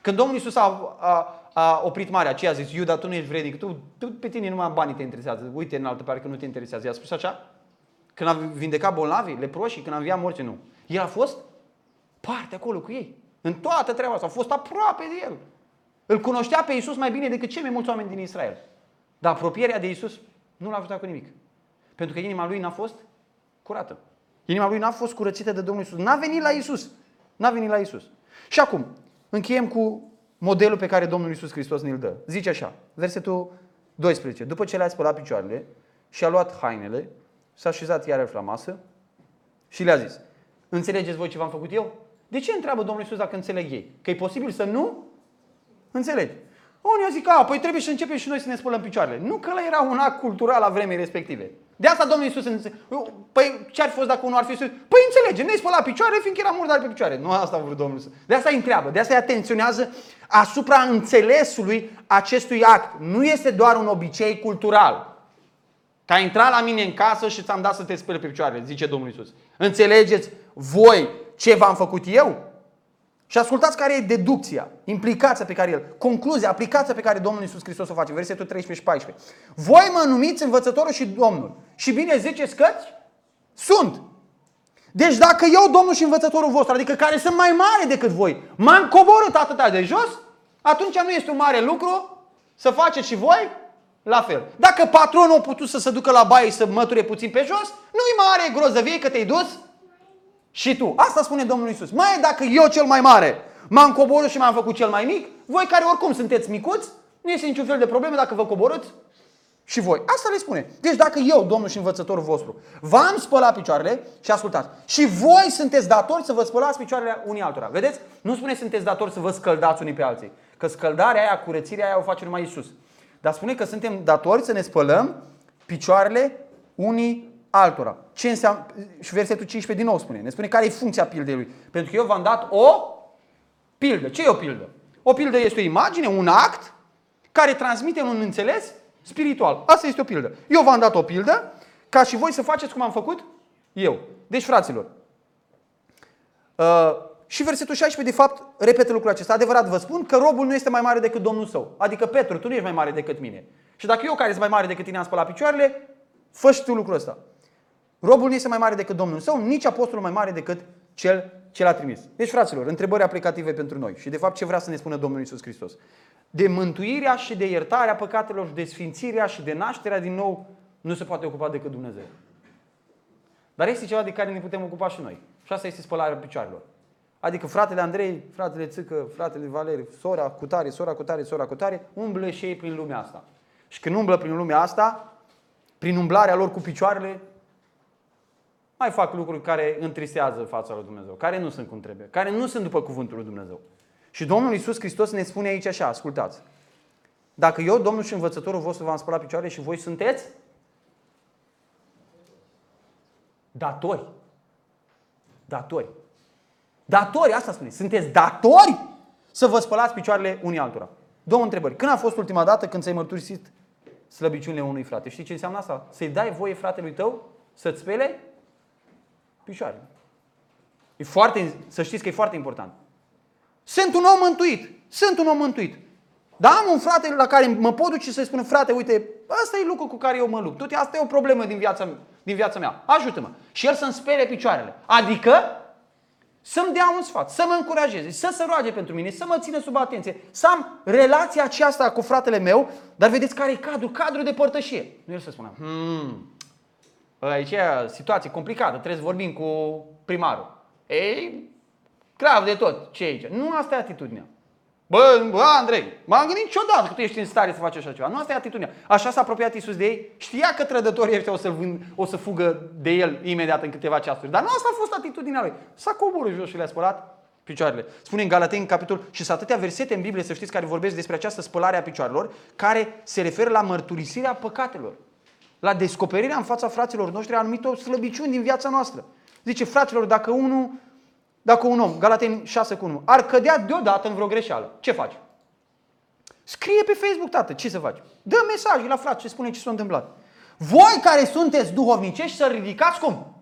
Când Domnul Isus a, a, a oprit marea aceea, a zis, Iuda, tu nu ești vrednic, tu, tu pe tine numai banii te interesează, uite în altă parte că nu te interesează. I-a spus așa? Când a vindecat bolnavii, leproșii, când a înviat morții, nu. El a fost parte acolo cu ei. În toată treaba asta. A fost aproape de el. Îl cunoștea pe Isus mai bine decât cei mai mulți oameni din Israel. Dar apropierea de Isus nu l-a ajutat cu nimic. Pentru că inima lui n-a fost curată. Inima lui n-a fost curățită de Domnul Isus. N-a venit la Isus. N-a venit la Isus. Și acum, încheiem cu modelul pe care Domnul Isus Hristos ne-l dă. Zice așa, versetul 12. După ce le-a spălat picioarele și a luat hainele, s-a așezat iarăși la masă și le-a zis, înțelegeți voi ce v-am făcut eu? De ce întreabă Domnul Isus dacă înțeleg ei? Că e posibil să nu Înțelegi? Unii zic, a, păi trebuie să începem și noi să ne spălăm picioarele. Nu că ăla era un act cultural la vremii respective. De asta Domnul Iisus înțe... Păi ce ar fi fost dacă unul ar fi spus, păi înțelege, ne spăla picioare fiindcă era murdar pe picioare. Nu asta a vrut Domnul Iisus. De asta îi întreabă, de asta îi atenționează asupra înțelesului acestui act. Nu este doar un obicei cultural. Că ai intrat la mine în casă și ți-am dat să te speli pe picioare, zice Domnul Iisus. Înțelegeți voi ce v-am făcut eu? Și ascultați care e deducția, implicația pe care el, concluzia, aplicația pe care Domnul Iisus Hristos o face, versetul 13 și 14. Voi mă numiți învățătorul și Domnul. Și bine ziceți că sunt. Deci dacă eu, Domnul și învățătorul vostru, adică care sunt mai mare decât voi, m-am coborât atâta de jos, atunci nu este un mare lucru să faceți și voi la fel. Dacă patronul a putut să se ducă la baie și să măture puțin pe jos, nu-i mare grozăvie că te-ai dus și tu. Asta spune Domnul Isus. Mai dacă eu cel mai mare m-am coborât și m-am făcut cel mai mic, voi care oricum sunteți micuți, nu este niciun fel de problemă dacă vă coborâți și voi. Asta le spune. Deci dacă eu, Domnul și învățătorul vostru, v-am spălat picioarele și ascultați, și voi sunteți datori să vă spălați picioarele unii altora. Vedeți? Nu spune sunteți datori să vă scăldați unii pe alții. Că scăldarea aia, curățirea aia o face numai Isus. Dar spune că suntem datori să ne spălăm picioarele unii altora. Ce înseamnă? Și versetul 15 din nou spune. Ne spune care e funcția pildei lui. Pentru că eu v-am dat o pildă. Ce e o pildă? O pildă este o imagine, un act care transmite un înțeles spiritual. Asta este o pildă. Eu v-am dat o pildă ca și voi să faceți cum am făcut eu. Deci, fraților, uh, și versetul 16, de fapt, repetă lucrul acesta. Adevărat vă spun că robul nu este mai mare decât Domnul său. Adică, Petru, tu nu ești mai mare decât mine. Și dacă eu care sunt mai mare decât tine am spălat picioarele, fă și tu lucrul ăsta. Robul nu este mai mare decât Domnul său, nici apostolul mai mare decât cel ce l-a trimis. Deci, fraților, întrebări aplicative pentru noi. Și, de fapt, ce vrea să ne spună Domnul Isus Hristos? De mântuirea și de iertarea păcatelor și de sfințirea și de nașterea din nou nu se poate ocupa decât Dumnezeu. Dar este ceva de care ne putem ocupa și noi. Și asta este spălarea picioarelor. Adică fratele Andrei, fratele Țâcă, fratele Valeri, sora Cutare, sora Cutare, sora Cutare, umblă și ei prin lumea asta. Și când umblă prin lumea asta, prin umblarea lor cu picioarele, mai fac lucruri care întristează fața lui Dumnezeu, care nu sunt cum trebuie, care nu sunt după cuvântul lui Dumnezeu. Și Domnul Iisus Hristos ne spune aici așa, ascultați. Dacă eu, Domnul și învățătorul vostru, v-am spălat picioarele și voi sunteți datori. Datori. Datori, asta spune. Sunteți datori să vă spălați picioarele unii altora. Două întrebări. Când a fost ultima dată când ți-ai mărturisit slăbiciunile unui frate? Știi ce înseamnă asta? Să-i dai voie fratelui tău să-ți spele picioarele. E foarte, să știți că e foarte important. Sunt un om mântuit. Sunt un om mântuit. Dar am un frate la care mă pot duce să-i spun, frate, uite, asta e lucru cu care eu mă lupt. Tot asta e o problemă din viața, din viața mea. Ajută-mă. Și el să-mi spere picioarele. Adică să-mi dea un sfat, să mă încurajeze, să se roage pentru mine, să mă țină sub atenție, să am relația aceasta cu fratele meu, dar vedeți care e cadru? Cadru de părtășie. Nu el să spună, hmm, aici e situație complicată, trebuie să vorbim cu primarul. Ei, grav de tot, ce e aici? Nu asta e atitudinea. Bă, bă, Andrei, m-am gândit niciodată că tu ești în stare să faci așa ceva. Nu asta e atitudinea. Așa s-a apropiat Iisus de ei. Știa că trădătorii ăștia o să, vând, o să fugă de el imediat în câteva ceasuri. Dar nu asta a fost atitudinea lui. S-a coborât jos și le-a spălat picioarele. Spune în Galateni, capitol, și sunt atâtea versete în Biblie, să știți, care vorbesc despre această spălare a picioarelor, care se referă la mărturisirea păcatelor. La descoperirea în fața fraților noștri a anumitor slăbiciuni din viața noastră. Zice, fraților, dacă unul dacă un om, Galateni 6 cu 1, ar cădea deodată în vreo greșeală, ce faci? Scrie pe Facebook, tată, ce să faci? Dă mesaj la frate ce spune ce s-a întâmplat. Voi care sunteți duhovnicești să ridicați cum?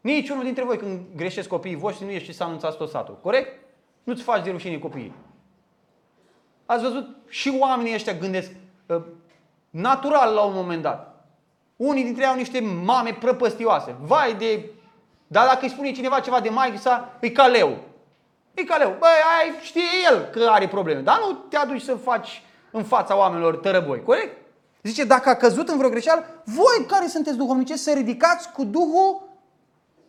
Nici unul dintre voi când greșesc copiii voștri nu ești să anunțați tot satul. Corect? Nu-ți faci de rușine copiii. Ați văzut? Și oamenii ăștia gândesc uh, natural la un moment dat. Unii dintre ei au niște mame prăpăstioase. Vai de dar dacă îi spune cineva ceva de mai sa, e ca leu. E ca leu. Băi, ai, știe el că are probleme. Dar nu te aduci să faci în fața oamenilor tărăboi. Corect? Zice, dacă a căzut în vreo greșeală, voi care sunteți duhovnicești să ridicați cu Duhul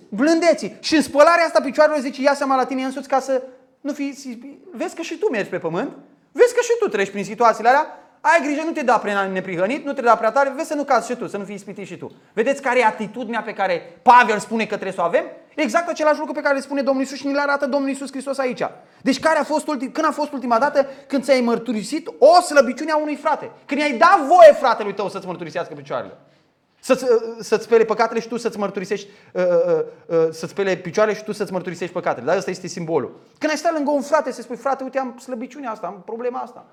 blândeții. Și în spălarea asta picioarelor zice, ia seama la tine însuți ca să nu fii... Vezi că și tu mergi pe pământ, vezi că și tu treci prin situațiile alea, ai grijă, nu te da prea neprihănit, nu te da prea tare, vezi să nu cazi și tu, să nu fii ispitit și tu. Vedeți care e atitudinea pe care Pavel spune că trebuie să o avem? Exact același lucru pe care le spune Domnul Isus și ni le arată Domnul Isus Hristos aici. Deci care a fost ultim, când a fost ultima dată când ți-ai mărturisit o slăbiciune a unui frate? Când i-ai dat voie fratelui tău să-ți mărturisească picioarele? Să-ți, uh, să-ți spele păcatele și tu să-ți mărturisești, uh, uh, uh, să-ți spele picioarele și tu să-ți mărturisești păcatele. Dar ăsta este simbolul. Când ai stat lângă un frate să spui, frate, uite, am slăbiciunea asta, am problema asta.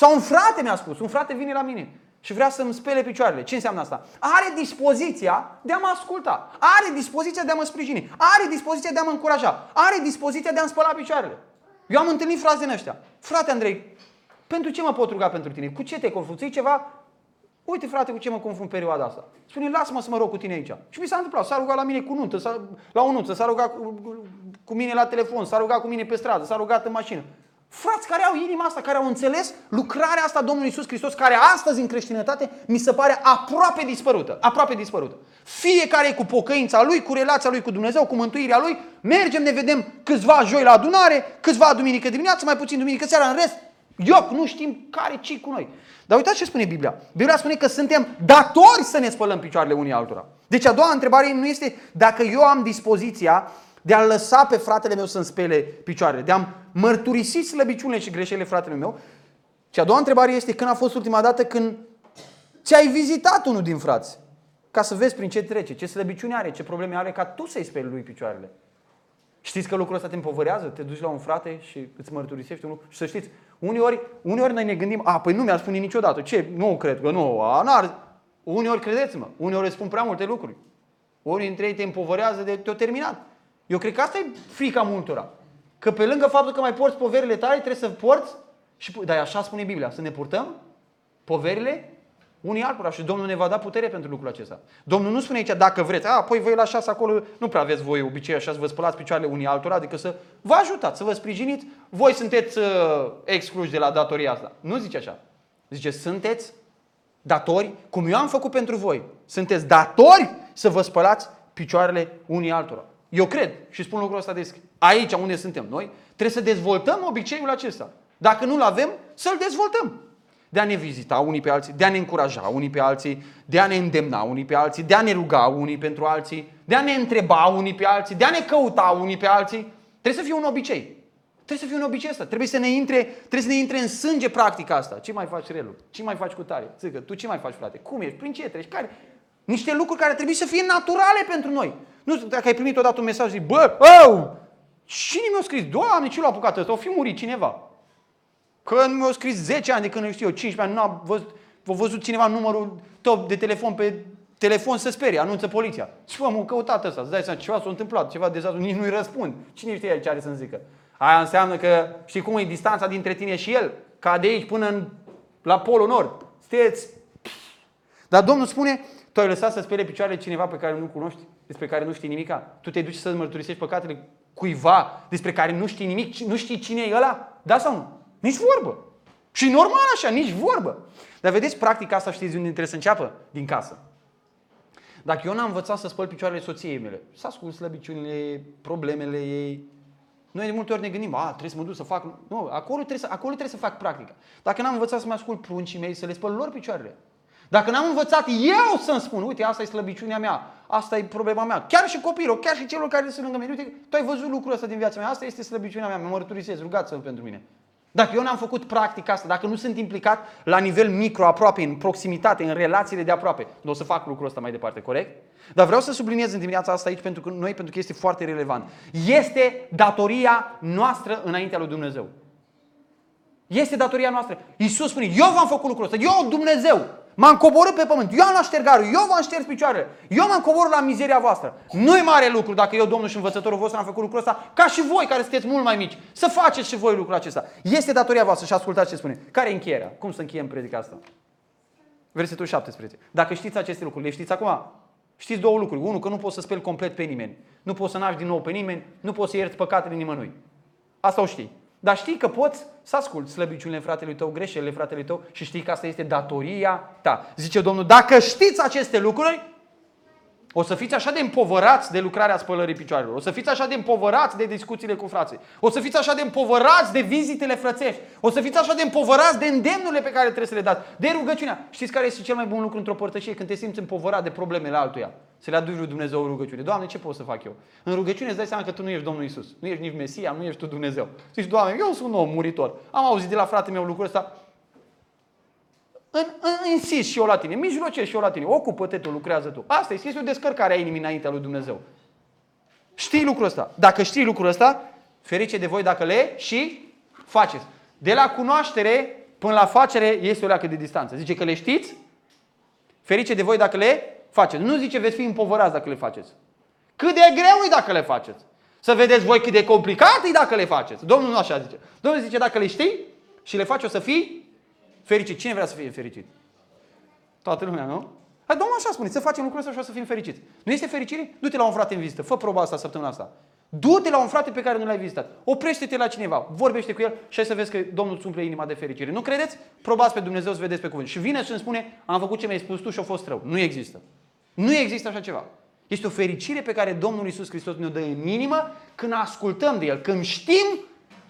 Sau un frate mi-a spus, un frate vine la mine și vrea să-mi spele picioarele. Ce înseamnă asta? Are dispoziția de a mă asculta. Are dispoziția de a mă sprijini. Are dispoziția de a mă încuraja. Are dispoziția de a-mi spăla picioarele. Eu am întâlnit fraze din ăștia. Frate Andrei, pentru ce mă pot ruga pentru tine? Cu ce te confrunți? ceva? Uite frate, cu ce mă confrunt perioada asta? Spune, lasă-mă să mă rog cu tine aici. Și mi s-a întâmplat. S-a rugat la mine cu nuntă, s-a, la o nuntă, s-a rugat cu, cu mine la telefon, s-a rugat cu mine pe stradă, s-a rugat în mașină. Frați care au inima asta, care au înțeles lucrarea asta Domnului Isus Hristos, care astăzi în creștinătate mi se pare aproape dispărută. Aproape dispărută. Fiecare cu pocăința lui, cu relația lui cu Dumnezeu, cu mântuirea lui, mergem, ne vedem câțiva joi la adunare, câțiva duminică dimineață, mai puțin duminică seara, în rest, ioc, nu știm care ci cu noi. Dar uitați ce spune Biblia. Biblia spune că suntem datori să ne spălăm picioarele unii altora. Deci a doua întrebare nu este dacă eu am dispoziția de a lăsa pe fratele meu să-mi spele picioarele, de a mărturisi slăbiciunile și greșelile fratele meu. Și a doua întrebare este când a fost ultima dată când ți-ai vizitat unul din frați ca să vezi prin ce trece, ce slăbiciune are, ce probleme are, ca tu să-i speli lui picioarele. Știți că lucrul ăsta te împovărează? Te duci la un frate și îți mărturisești unul. Și să știți, uneori, uneori noi ne gândim, a, păi nu mi-a spune niciodată. Ce? Nu cred că nu. A, n-ar. Uneori credeți-mă, uneori îți spun prea multe lucruri. Unii dintre ei te împovărează de te-au terminat. Eu cred că asta e frica multora. Că pe lângă faptul că mai porți poverile tale, trebuie să porți și dar așa spune Biblia, să ne purtăm poverile unii altora și Domnul ne va da putere pentru lucrul acesta. Domnul nu spune aici dacă vreți, a, păi voi la șase acolo, nu prea aveți voi obicei așa să vă spălați picioarele unii altora, adică să vă ajutați, să vă sprijiniți, voi sunteți uh, excluși de la datoria asta. Nu zice așa. Zice, sunteți datori, cum eu am făcut pentru voi. Sunteți datori să vă spălați picioarele unii altora. Eu cred și spun lucrul ăsta deschis. Aici unde suntem noi, trebuie să dezvoltăm obiceiul acesta. Dacă nu-l avem, să-l dezvoltăm. De a ne vizita unii pe alții, de a ne încuraja unii pe alții, de a ne îndemna unii pe alții, de a ne ruga unii pentru alții, de a ne întreba unii pe alții, de a ne căuta unii pe alții. Trebuie să fie un obicei. Trebuie să fie un obicei ăsta. Trebuie să ne intre, trebuie să ne intre în sânge practica asta. Ce mai faci relu? Ce mai faci cu tare? Țică, tu ce mai faci, frate? Cum ești? Prin ce treci? Care? Niște lucruri care trebuie să fie naturale pentru noi. Nu, dacă ai primit odată un mesaj, zici, bă, oh, cine mi-a scris? Doamne, ce l-a apucat ăsta? O fi murit cineva. Că mi-a scris 10 ani de când, nu știu eu, 15 ani, nu a văzut, a văzut cineva numărul tău de telefon pe telefon să sperie, anunță poliția. Și mă, m-a căutat ăsta, îți dai seama, ceva s-a întâmplat, ceva dezastru, nici nu-i răspund. Cine știe ce are să-mi zică? Aia înseamnă că, știi cum e distanța dintre tine și el? Ca de aici până în, la Polul Nord. Sunteți... Dar Domnul spune, tu ai lăsat să spele picioarele cineva pe care nu cunoști, despre care nu știi nimica. Tu te duci să mărturisești păcatele cuiva despre care nu știi nimic, nu știi cine e ăla? Da sau nu? Nici vorbă. Și normal așa, nici vorbă. Dar vedeți, practica asta știți de unde trebuie să înceapă? Din casă. Dacă eu n-am învățat să spăl picioarele soției mele, să ascult slăbiciunile, problemele ei, noi de multe ori ne gândim, a, trebuie să mă duc să fac... Nu, acolo trebuie să, acolo trebuie să fac practica. Dacă n-am învățat să-mi ascult pruncii mei, să le spăl lor picioarele. Dacă n-am învățat eu să-mi spun, uite, asta e slăbiciunea mea, asta e problema mea, chiar și copilul, chiar și celor care sunt lângă mine, uite, tu ai văzut lucrul ăsta din viața mea, asta este slăbiciunea mea, mă mărturisesc, rugați-vă pentru mine. Dacă eu n-am făcut practica asta, dacă nu sunt implicat la nivel micro, aproape, în proximitate, în relațiile de aproape, nu o să fac lucrul ăsta mai departe, corect? Dar vreau să subliniez în dimineața asta aici pentru că noi, pentru că este foarte relevant. Este datoria noastră înaintea lui Dumnezeu. Este datoria noastră. Iisus spune, eu v-am făcut lucrul ăsta, eu Dumnezeu. M-am coborât pe pământ, eu am la ștergarul, eu v-am șters picioarele, eu m-am coborât la mizeria voastră. Nu e mare lucru dacă eu, Domnul și învățătorul vostru, am făcut lucrul ăsta, ca și voi care sunteți mult mai mici, să faceți și voi lucrul acesta. Este datoria voastră și ascultați ce spune. Care e încheierea? Cum să încheiem predica asta? Versetul 17. Dacă știți aceste lucruri, le știți acum? Știți două lucruri. Unul, că nu poți să speli complet pe nimeni. Nu poți să naști din nou pe nimeni, nu poți să ierți păcatele nimănui. Asta o știi. Dar știi că poți să asculți slăbiciunile fratelui tău, greșelile fratelui tău și știi că asta este datoria ta. Zice Domnul, dacă știți aceste lucruri, o să fiți așa de împovărați de lucrarea spălării picioarelor. O să fiți așa de împovărați de discuțiile cu frații. O să fiți așa de împovărați de vizitele frățești. O să fiți așa de împovărați de îndemnurile pe care trebuie să le dați. De rugăciunea. Știți care este cel mai bun lucru într-o părtășie? Când te simți împovărat de problemele altuia. Să le aduci lui Dumnezeu o rugăciune. Doamne, ce pot să fac eu? În rugăciune îți dai seama că tu nu ești Domnul Isus. Nu ești nici Mesia, nu ești tu Dumnezeu. Zici, Doamne, eu sunt un om muritor. Am auzit de la fratele meu lucrul ăsta. În, în, insist și eu la tine, mijlocesc și eu la tine, ocupă-te tu, lucrează tu. Asta este, este o descărcare a inimii înaintea lui Dumnezeu. Știi lucrul ăsta. Dacă știi lucrul ăsta, ferice de voi dacă le și faceți. De la cunoaștere până la facere este o leacă de distanță. Zice că le știți, ferice de voi dacă le faceți. Nu zice veți fi împovărați dacă le faceți. Cât de greu e dacă le faceți. Să vedeți voi cât de complicat e dacă le faceți. Domnul nu așa zice. Domnul zice dacă le știi și le faci o să fii fericit. Cine vrea să fie fericit? Toată lumea, nu? Hai, Domnul așa spune, să facem lucrul ăsta și o să fim fericiți. Nu este fericire? Du-te la un frate în vizită, fă proba asta săptămâna asta. Du-te la un frate pe care nu l-ai vizitat. Oprește-te la cineva, vorbește cu el și hai să vezi că Domnul îți umple inima de fericire. Nu credeți? Probați pe Dumnezeu să vedeți pe cuvânt. Și vine și îmi spune, am făcut ce mi-ai spus tu și a fost rău. Nu există. Nu există așa ceva. Este o fericire pe care Domnul Isus Hristos ne-o dă în inimă când ascultăm de El, când știm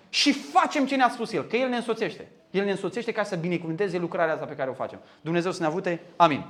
și facem ce ne-a spus El, că El ne însoțește. El ne însoțește ca să binecuvânteze lucrarea asta pe care o facem. Dumnezeu să ne avute. Amin.